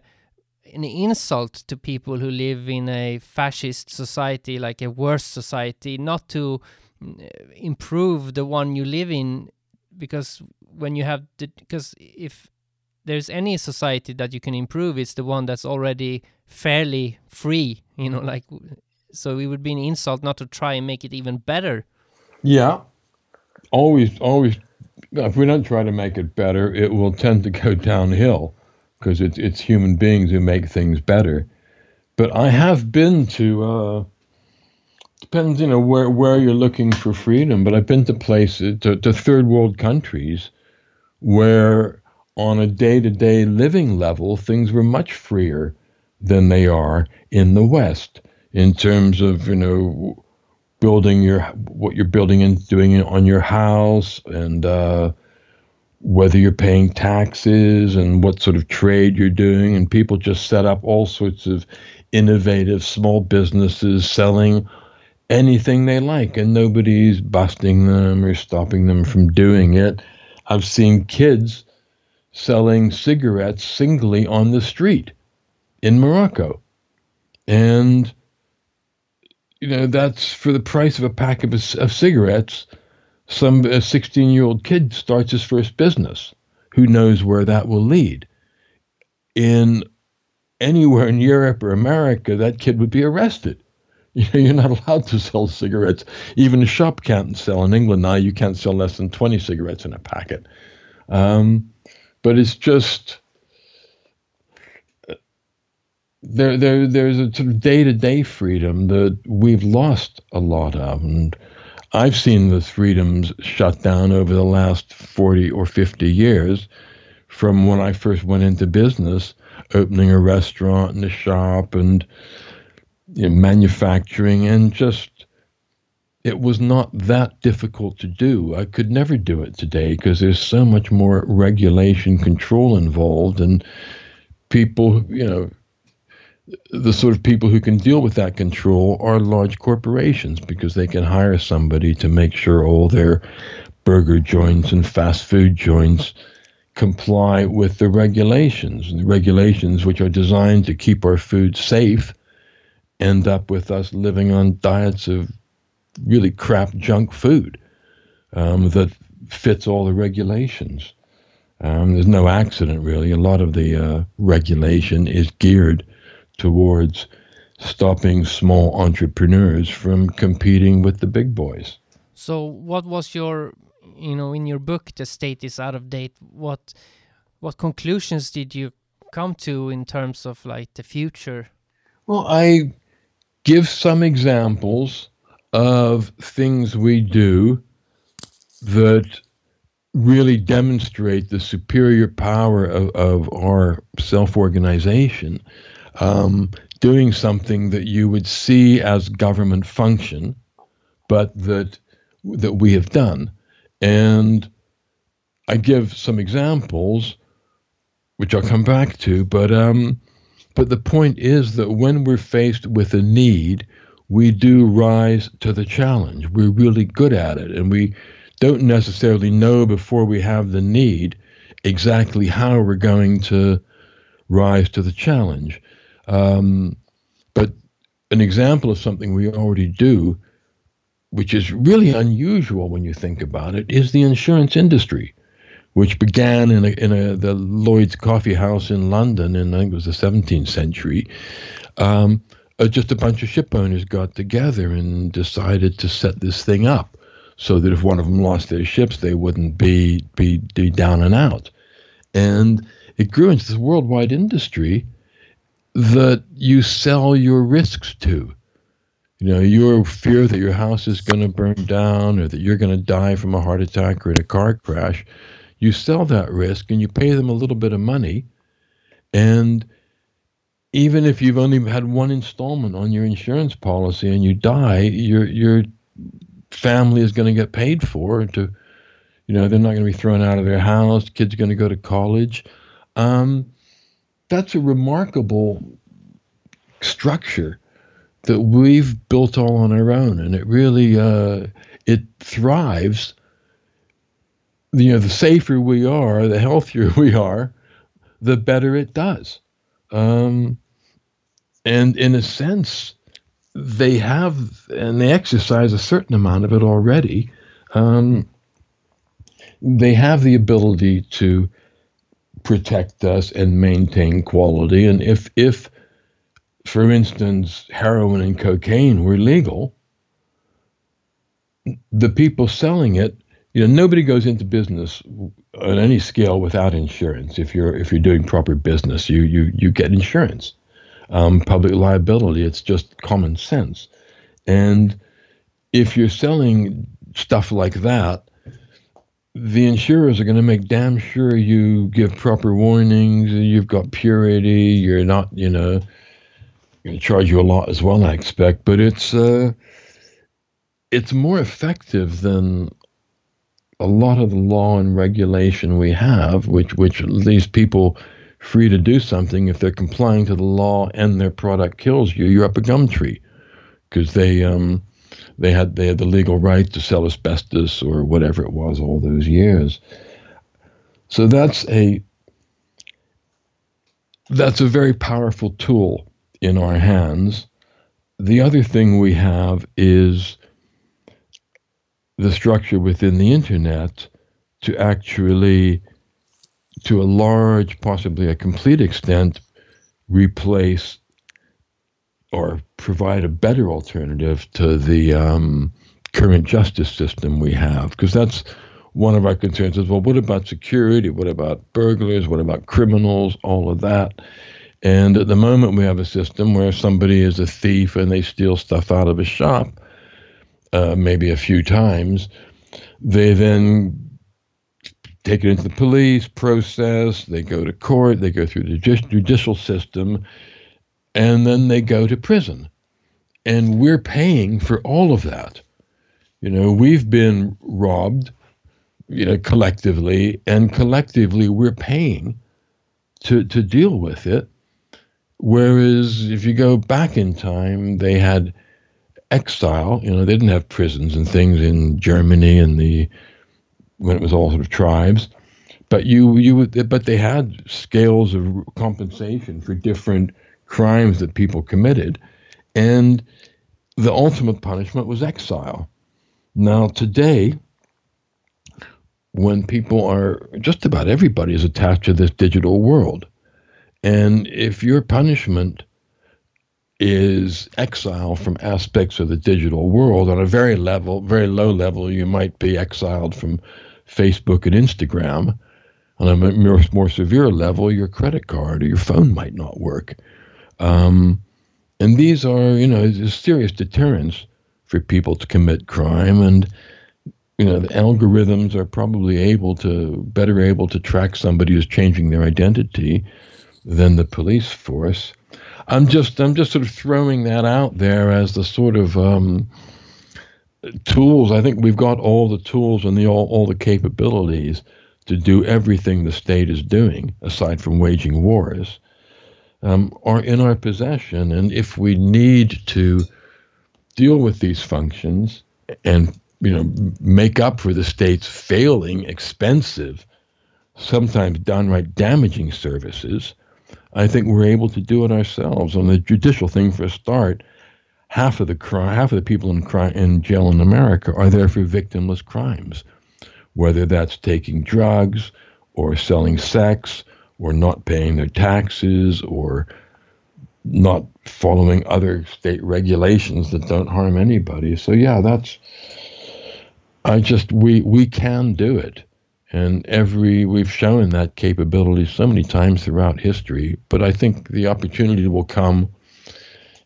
an insult to people who live in a fascist society, like a worse society, not to mm, improve the one you live in, because when you have the, because if there's any society that you can improve, it's the one that's already fairly free, you know, like, so it would be an insult not to try and make it even better. Yeah. Always, always, if we don't try to make it better, it will tend to go downhill because it's it's human beings who make things better. But I have been to uh, depends you know where where you're looking for freedom. But I've been to places to, to third world countries where on a day to day living level things were much freer than they are in the West in terms of you know building your what you're building and doing on your house and uh, whether you're paying taxes and what sort of trade you're doing. And people just set up all sorts of innovative small businesses selling anything they like, and nobody's busting them or stopping them from doing it. I've seen kids selling cigarettes singly on the street in Morocco. And, you know, that's for the price of a pack of, of cigarettes some 16 year old kid starts his first business. Who knows where that will lead? In anywhere in Europe or America, that kid would be arrested. You know, you're not allowed to sell cigarettes. Even a shop can't sell. In England now, you can't sell less than 20 cigarettes in a packet. Um, but it's just there, there, there's a sort of day-to-day freedom that we've lost a lot of, and I've seen the freedoms shut down over the last 40 or 50 years from when I first went into business, opening a restaurant and a shop and you know, manufacturing, and just it was not that difficult to do. I could never do it today because there's so much more regulation control involved, and people, you know, the sort of people who can deal with that control are large corporations because they can hire somebody to make sure all their burger joints and fast food joints comply with the regulations. And the regulations, which are designed to keep our food safe, end up with us living on diets of really crap junk food um, that fits all the regulations. Um, there's no accident, really. A lot of the uh, regulation is geared towards stopping small entrepreneurs from competing with the big boys. So, what was your, you know, in your book, "The State is Out of Date"? What, what conclusions did you come to in terms of like the future? Well, I give some examples of things we do that really demonstrate the superior power of, of our self organization um, doing something that you would see as government function, but that that we have done. And I give some examples, which I'll come back to, but um, but the point is that when we're faced with a need, we do rise to the challenge. We're really good at it, and we don't necessarily know before we have the need exactly how we're going to rise to the challenge. Um, but an example of something we already do, which is really unusual when you think about it, is the insurance industry, which began in, a, in a, the Lloyd's Coffee House in London in I think it was the 17th century. Um, uh, just a bunch of ship owners got together and decided to set this thing up so that if one of them lost their ships, they wouldn't be be, be down and out. And it grew into this worldwide industry that you sell your risks to. You know, your fear that your house is going to burn down or that you're going to die from a heart attack or in a car crash, you sell that risk and you pay them a little bit of money. And even if you've only had one installment on your insurance policy and you die, your your family is going to get paid for to you know they're not going to be thrown out of their house kids going to go to college um, that's a remarkable structure that we've built all on our own, and it really uh, it thrives. You know, the safer we are, the healthier we are, the better it does. Um, and in a sense, they have and they exercise a certain amount of it already. Um, they have the ability to protect us and maintain quality. And if if for instance, heroin and cocaine were legal, the people selling it, you know, nobody goes into business on any scale without insurance. If you're if you're doing proper business, you you you get insurance. Um, public liability, it's just common sense. And if you're selling stuff like that, the insurers are going to make damn sure you give proper warnings. You've got purity. You're not, you know, going to charge you a lot as well, I expect. But it's uh, it's more effective than a lot of the law and regulation we have, which which leaves people free to do something if they're complying to the law and their product kills you. You're up a gum tree because they um, they had they had the legal right to sell asbestos or whatever it was all those years. So that's a that's a very powerful tool in our hands. The other thing we have is the structure within the internet to actually, to a large, possibly a complete extent, replace or provide a better alternative to the um, current justice system we have. Because that's one of our concerns is well, what about security? What about burglars? What about criminals? All of that. And at the moment, we have a system where somebody is a thief and they steal stuff out of a shop, uh, maybe a few times. They then take it into the police process, they go to court, they go through the judicial system, and then they go to prison. And we're paying for all of that. You know, we've been robbed, you know, collectively, and collectively we're paying to, to deal with it. Whereas if you go back in time, they had exile. You know, they didn't have prisons and things in Germany and the when it was all sort of tribes. But you you but they had scales of compensation for different crimes that people committed, and the ultimate punishment was exile. Now today, when people are just about everybody is attached to this digital world and if your punishment is exile from aspects of the digital world on a very level, very low level, you might be exiled from Facebook and Instagram. On a more, more severe level, your credit card or your phone might not work. Um, and these are, you know, serious deterrents for people to commit crime. And, you know, the algorithms are probably able to, better able to track somebody who's changing their identity than the police force. I'm just I'm just sort of throwing that out there as the sort of um, tools. I think we've got all the tools and the all, all the capabilities to do everything the state is doing, aside from waging wars, um, are in our possession. And if we need to deal with these functions and you know make up for the state's failing, expensive, sometimes downright damaging services, I think we're able to do it ourselves. On the judicial thing, for a start, half of the half of the people in in jail in America are there for victimless crimes, whether that's taking drugs or selling sex or not paying their taxes or not following other state regulations that don't harm anybody. So yeah, that's I just we we can do it. And every we've shown that capability so many times throughout history, but I think the opportunity will come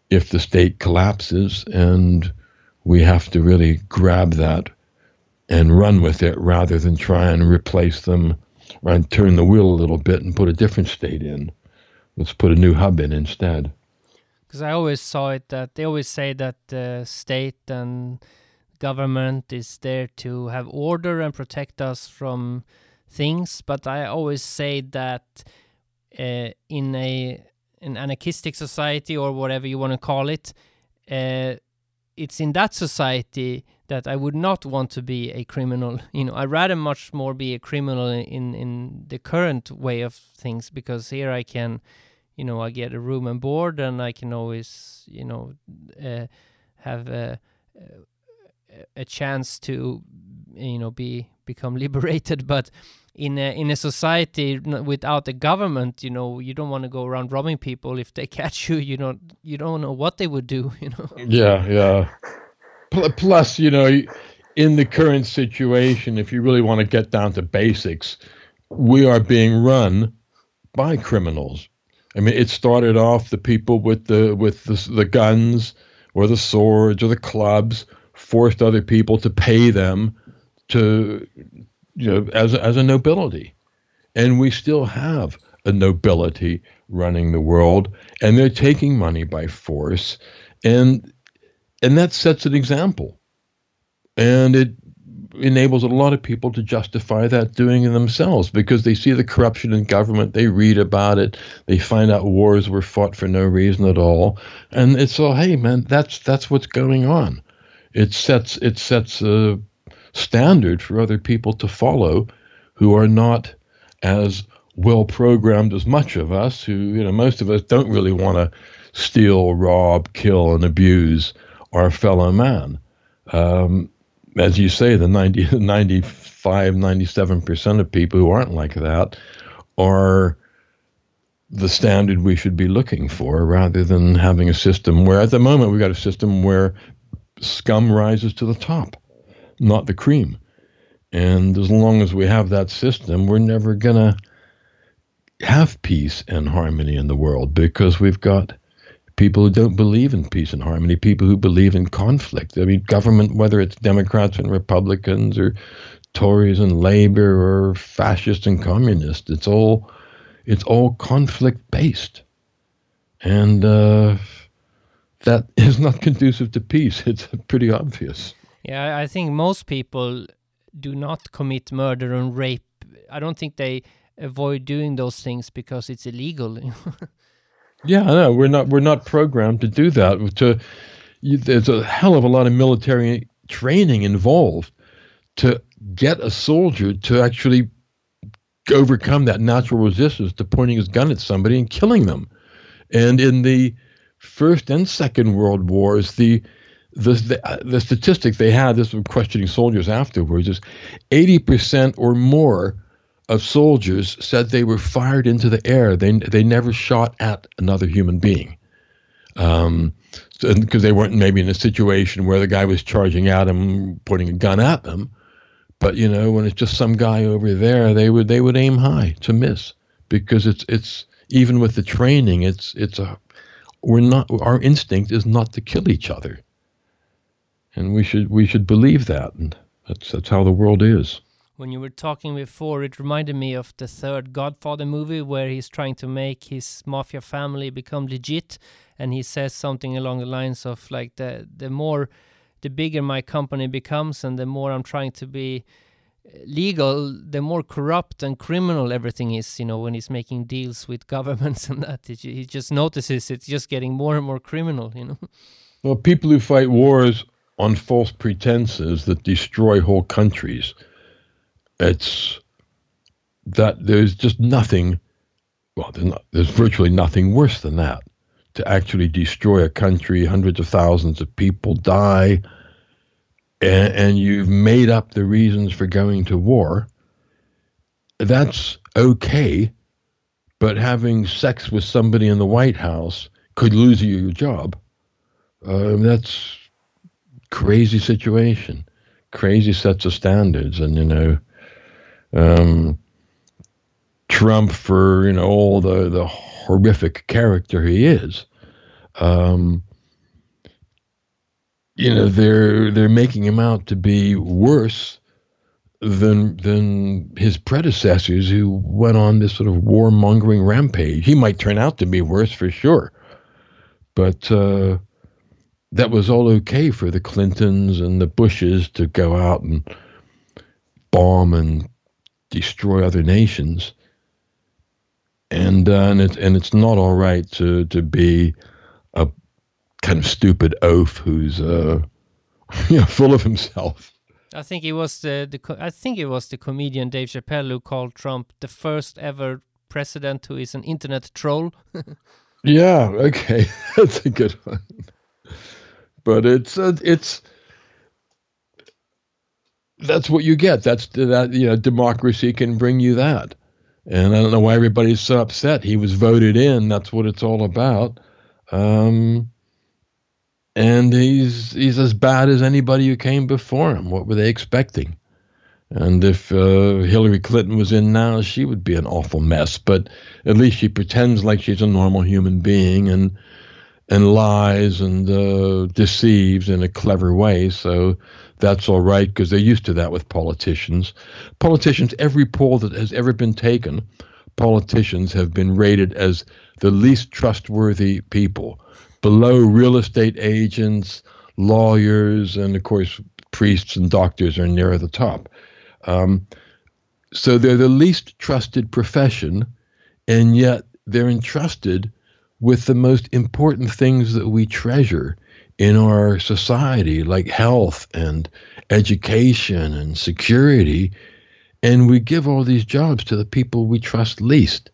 if the state collapses and we have to really grab that and run with it rather than try and replace them or turn the wheel a little bit and put a different state in. Let's put a new hub in instead. Because I always saw it that they always say that the state and government is there to have order and protect us from things but i always say that uh, in a an anarchistic society or whatever you want to call it uh, it's in that society that i would not want to be a criminal you know i'd rather much more be a criminal in in the current way of things because here i can you know I get a room and board, and I can always you know uh, have a, a chance to you know be become liberated, but in a, in a society without a government, you know, you don't want to go around robbing people. If they catch you, you don't you don't know what they would do. You know. Yeah, yeah. Plus, you know, in the current situation, if you really want to get down to basics, we are being run by criminals. I mean, it started off the people with the with the, the guns or the swords or the clubs forced other people to pay them to you know, as as a nobility, and we still have a nobility running the world, and they're taking money by force, and and that sets an example, and it enables a lot of people to justify that doing it themselves because they see the corruption in government, they read about it, they find out wars were fought for no reason at all, and it's all, hey man, that's that's what's going on. It sets it sets a standard for other people to follow who are not as well programmed as much of us who you know most of us don't really want to steal rob kill and abuse our fellow man um, as you say the 90 95 97% of people who aren't like that are the standard we should be looking for rather than having a system where at the moment we've got a system where scum rises to the top not the cream. And as long as we have that system, we're never going to have peace and harmony in the world because we've got people who don't believe in peace and harmony, people who believe in conflict. I mean, government, whether it's Democrats and Republicans or Tories and Labor or fascists and communists, it's all it's all conflict based, and uh, that is not conducive to peace. It's pretty obvious. Yeah, I think most people do not commit murder and rape. I don't think they avoid doing those things because it's illegal. yeah, no, we're not we're not programmed to do that. To you, there's a hell of a lot of military training involved to get a soldier to actually overcome that natural resistance to pointing his gun at somebody and killing them. And in the First and Second World Wars, the the, the, uh, the statistic they had, this was questioning soldiers afterwards, is 80% or more of soldiers said they were fired into the air. They, they never shot at another human being. Um, because they weren't maybe in a situation where the guy was charging at them, pointing a gun at them. But you know, when it's just some guy over there, they would they would aim high to miss because it's it's even with the training, it's it's a we're not our instinct is not to kill each other and we should we should believe that, and that's that's how the world is. When you were talking before, it reminded me of the third Godfather movie, where he's trying to make his mafia family become legit, and he says something along the lines of like the the more the bigger my company becomes, and the more I'm trying to be eh, legal, the more corrupt and criminal everything is. You know, when he's making deals with governments and that, he just notices it's just getting more and more criminal. You know. Well, people who fight wars on false pretenses that destroy whole countries. It's that there's just nothing, well, there's, not, there's virtually nothing worse than that. To actually destroy a country, hundreds of thousands of people die, and, and you've made up the reasons for going to war. That's okay, but having sex with somebody in the White House could lose you your job. Uh, that's crazy situation, crazy sets of standards, and you know, um, Trump for you know all the the horrific character he is. Um, you know they're they're making him out to be worse than than his predecessors who went on this sort of warmongering rampage. He might turn out to be worse for sure, but uh, that was all okay for the Clintons and the Bushes to go out and bomb and destroy other nations. And uh, and it's and it's not all right to to be a kind of stupid oaf who's uh, you know full of himself. I think it was the, the I think it was the comedian Dave Chappelle who called Trump the first ever president who is an internet troll. yeah, okay, that's a good one. But it's uh, it's that's what you get. That's that you know democracy can bring you that. And I don't know why everybody's so upset. He was voted in. That's what it's all about. Um, and he's he's as bad as anybody who came before him. What were they expecting? And if uh, Hillary Clinton was in now, she would be an awful mess. But at least she pretends like she's a normal human being and and lies and uh, deceives in a clever way. So that's all right because they're used to that with politicians. Politicians, every poll that has ever been taken, politicians have been rated as the least trustworthy people, below real estate agents, lawyers, and of course, priests and doctors are near the top. Um, so they're the least trusted profession, and yet they're entrusted with the most important things that we treasure in our society, like health and education and security. And we give all these jobs to the people we trust least.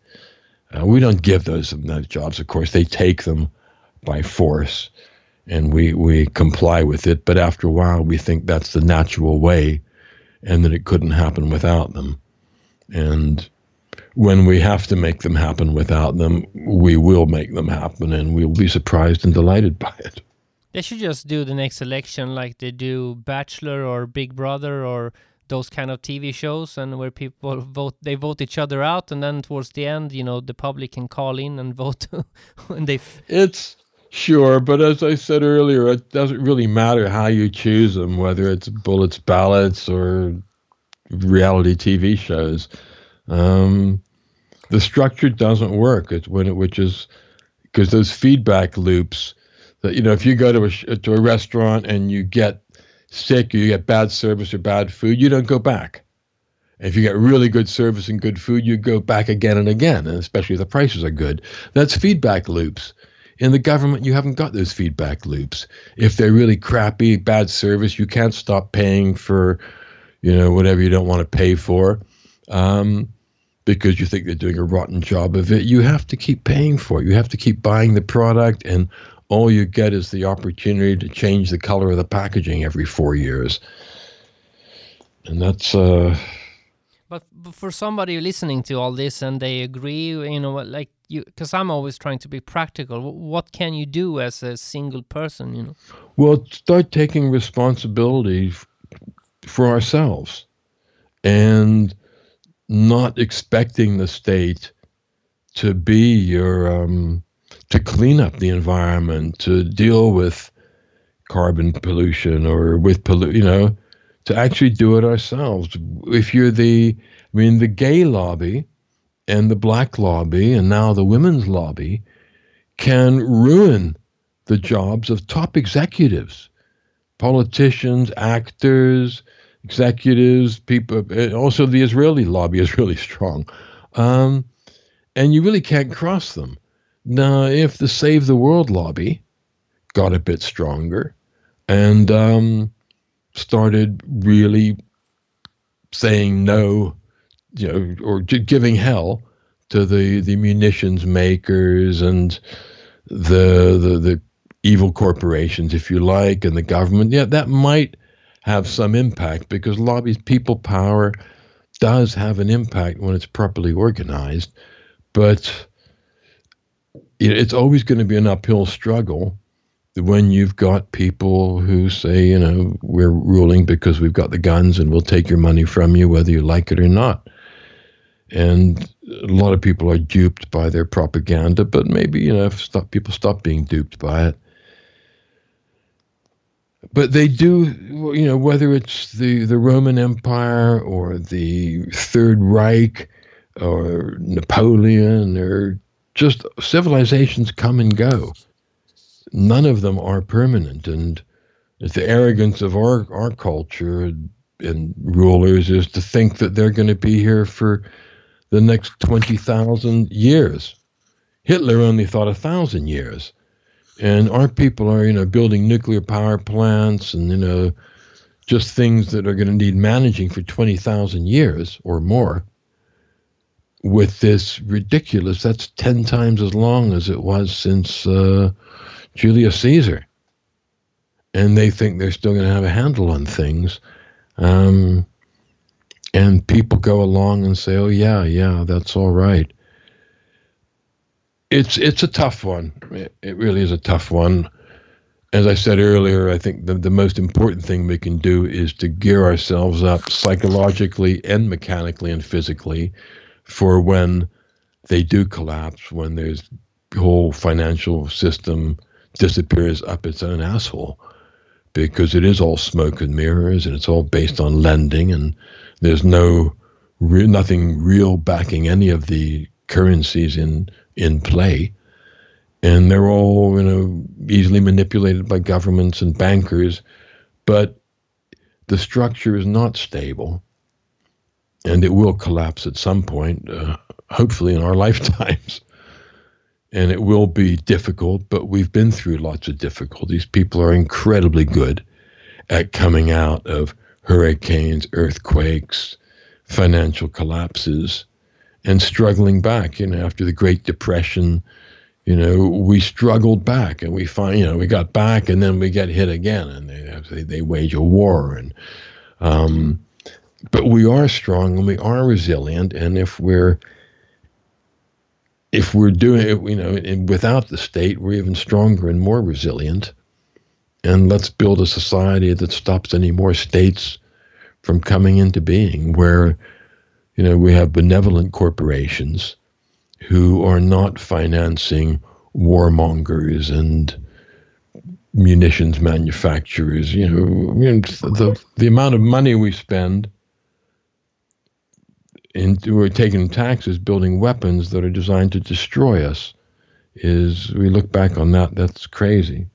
Uh, we don't give those, those jobs, of course, they take them by force and we, we comply with it. But after a while, we think that's the natural way and that it couldn't happen without them. And when we have to make them happen without them, we will make them happen and we'll be surprised and delighted by it. They should just do the next election like they do Bachelor or Big Brother or those kind of TV shows and where people vote they vote each other out and then towards the end you know the public can call in and vote when they it's sure but as i said earlier it doesn't really matter how you choose them whether it's bullets ballots or reality tv shows. Um, the structure doesn't work. It's when it which is because those feedback loops that you know if you go to a to a restaurant and you get sick or you get bad service or bad food, you don't go back. If you get really good service and good food, you go back again and again, and especially if the prices are good. That's feedback loops. In the government, you haven't got those feedback loops. If they're really crappy, bad service, you can't stop paying for, you know, whatever you don't want to pay for, um, because you think they're doing a rotten job of it. You have to keep paying for it. You have to keep buying the product and all you get is the opportunity to change the color of the packaging every four years. And that's. Uh, but for somebody listening to all this and they agree, you know, like you, because I'm always trying to be practical. What can you do as a single person, you know? Well, start taking responsibility for ourselves and not expecting the state to be your um, to clean up the environment, to deal with carbon pollution or with pollution, you know, to actually do it ourselves. If you're the, I mean, the gay lobby and the black lobby and now the women's lobby can ruin the jobs of top executives, politicians, actors, executives, people. Also, the Israeli lobby is really strong. Um, and you really can't cross them. Now, if the Save the World lobby got a bit stronger and um, started really saying no, you know, or giving hell to the, the munitions makers and the, the the evil corporations, if you like, and the government, yeah, that might have some impact because lobbies, people power does have an impact when it's properly organized, but it's always going to be an uphill struggle when you've got people who say, you know, we're ruling because we've got the guns and we'll take your money from you whether you like it or not. And a lot of people are duped by their propaganda, but maybe, you know, if stop, people stop being duped by it. But they do, you know, whether it's the, the Roman Empire or the Third Reich or Napoleon or just civilizations come and go. None of them are permanent. And the arrogance of our, our culture and rulers is to think that they're going to be here for the next 20,000 years. Hitler only thought a thousand years. And our people are, you know, building nuclear power plants and, you know, just things that are going to need managing for 20,000 years or more with this ridiculous, that's 10 times as long as it was since uh, Julius Caesar. And they think they're still going to have a handle on things. Um, and people go along and say, oh, yeah, yeah, that's all right. It's, it's a tough one. It, it really is a tough one as I said earlier, I think the, the most important thing we can do is to gear ourselves up psychologically and mechanically and physically for when they do collapse, when there's whole financial system disappears up its own asshole. Because it is all smoke and mirrors and it's all based on lending and there's no re- nothing real backing any of the currencies in in play and they're all you know easily manipulated by governments and bankers but the structure is not stable and it will collapse at some point uh, hopefully in our lifetimes and it will be difficult but we've been through lots of difficulties people are incredibly good at coming out of hurricanes earthquakes financial collapses and struggling back you know after the great depression you know, we struggled back and we find, you know, we got back and then we get hit again and they, they wage a war. And, um, but we are strong and we are resilient. And if we're, if we're doing it, you know, without the state, we're even stronger and more resilient. And let's build a society that stops any more states from coming into being where, you know, we have benevolent corporations who are not financing warmongers and munitions manufacturers. You know, the the amount of money we spend into we're taking taxes building weapons that are designed to destroy us is we look back on that that's crazy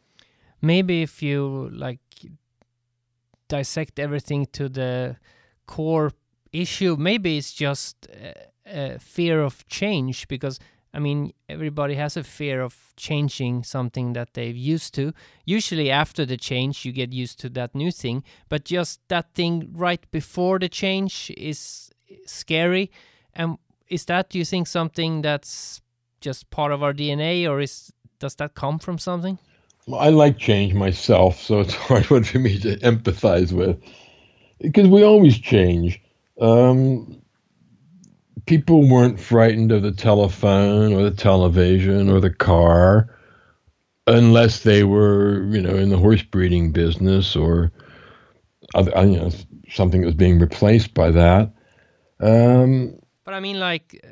maybe if you like dissect everything to the core issue maybe it's just uh, a fear of change because I mean everybody has a fear of changing something that they've used to. Usually after the change you get used to that new thing, but just that thing right before the change is scary. And is that do you think something that's just part of our DNA or is does that come from something? Well, I like change myself, so it's hard one for me to empathize with because we always change. Um, people weren't frightened of the telephone or the television or the car unless they were, you know, in the horse breeding business or other, you know, something that was being replaced by that. Um, but I mean, like uh,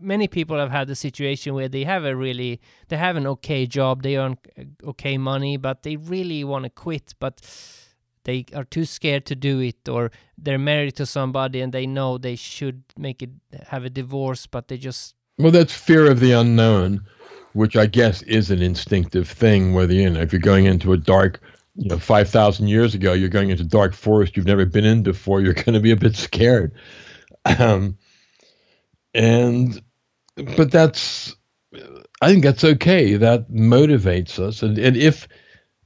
many people have had the situation where they have a really, they have an okay job, they earn uh, okay money, but they really want to quit, but they are too scared to do it or they're married to somebody and they know they should make it have a divorce but they just well that's fear of the unknown which i guess is an instinctive thing whether you know if you're going into a dark you know 5000 years ago you're going into dark forest you've never been in before you're going to be a bit scared um, and but that's i think that's okay that motivates us and, and if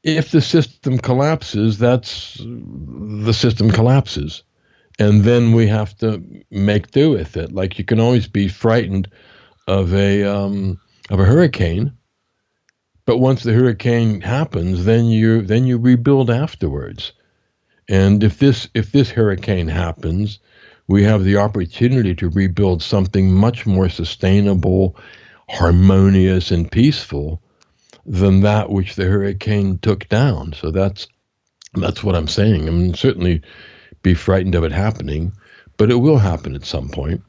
if the system collapses, that's the system collapses. And then we have to make do with it. Like you can always be frightened of a um, of a hurricane, but once the hurricane happens, then you then you rebuild afterwards. And if this if this hurricane happens, we have the opportunity to rebuild something much more sustainable, harmonious, and peaceful than that which the hurricane took down. So that's that's what I'm saying. I mean, certainly be frightened of it happening, but it will happen at some point,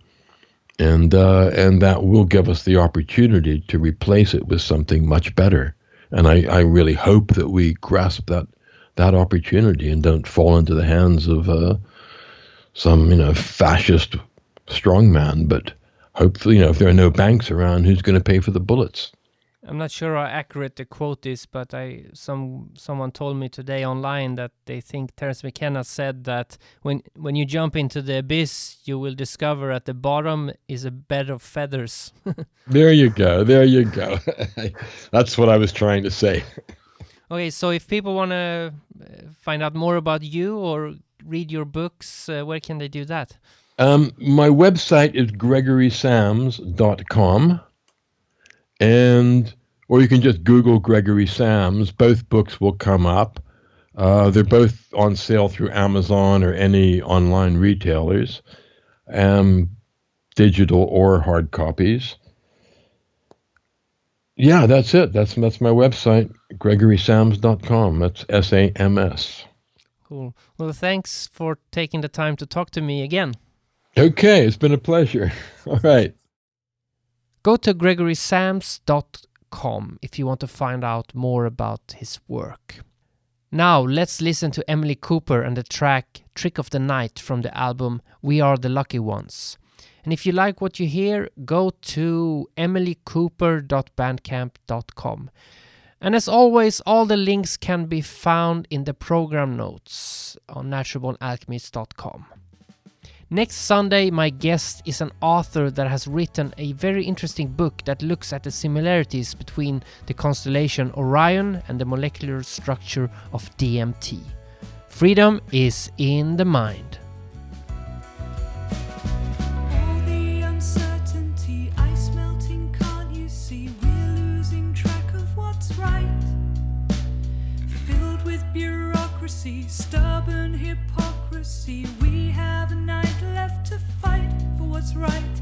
and uh, and that will give us the opportunity to replace it with something much better. And I, I really hope that we grasp that that opportunity and don't fall into the hands of uh, some you know fascist strongman. But hopefully, you know, if there are no banks around, who's going to pay for the bullets? I'm not sure how accurate the quote is, but I some someone told me today online that they think Terence McKenna said that when when you jump into the abyss, you will discover at the bottom is a bed of feathers. there you go. There you go. That's what I was trying to say. Okay, so if people want to uh, find out more about you or read your books, uh, where can they do that? Um, my website is gregorysams.com, and or you can just Google Gregory Sams. Both books will come up. Uh, they're both on sale through Amazon or any online retailers, um, digital or hard copies. Yeah, that's it. That's that's my website, gregorysams.com. That's S A M S. Cool. Well, thanks for taking the time to talk to me again. Okay, it's been a pleasure. All right. Go to gregorysams.com if you want to find out more about his work. Now, let's listen to Emily Cooper and the track Trick of the Night from the album We Are the Lucky Ones. And if you like what you hear, go to emilycooper.bandcamp.com. And as always, all the links can be found in the program notes on naturalbornalchemist.com. Next Sunday, my guest is an author that has written a very interesting book that looks at the similarities between the constellation Orion and the molecular structure of DMT. Freedom is in the mind. Hypocrisy. We have a night left to fight for what's right,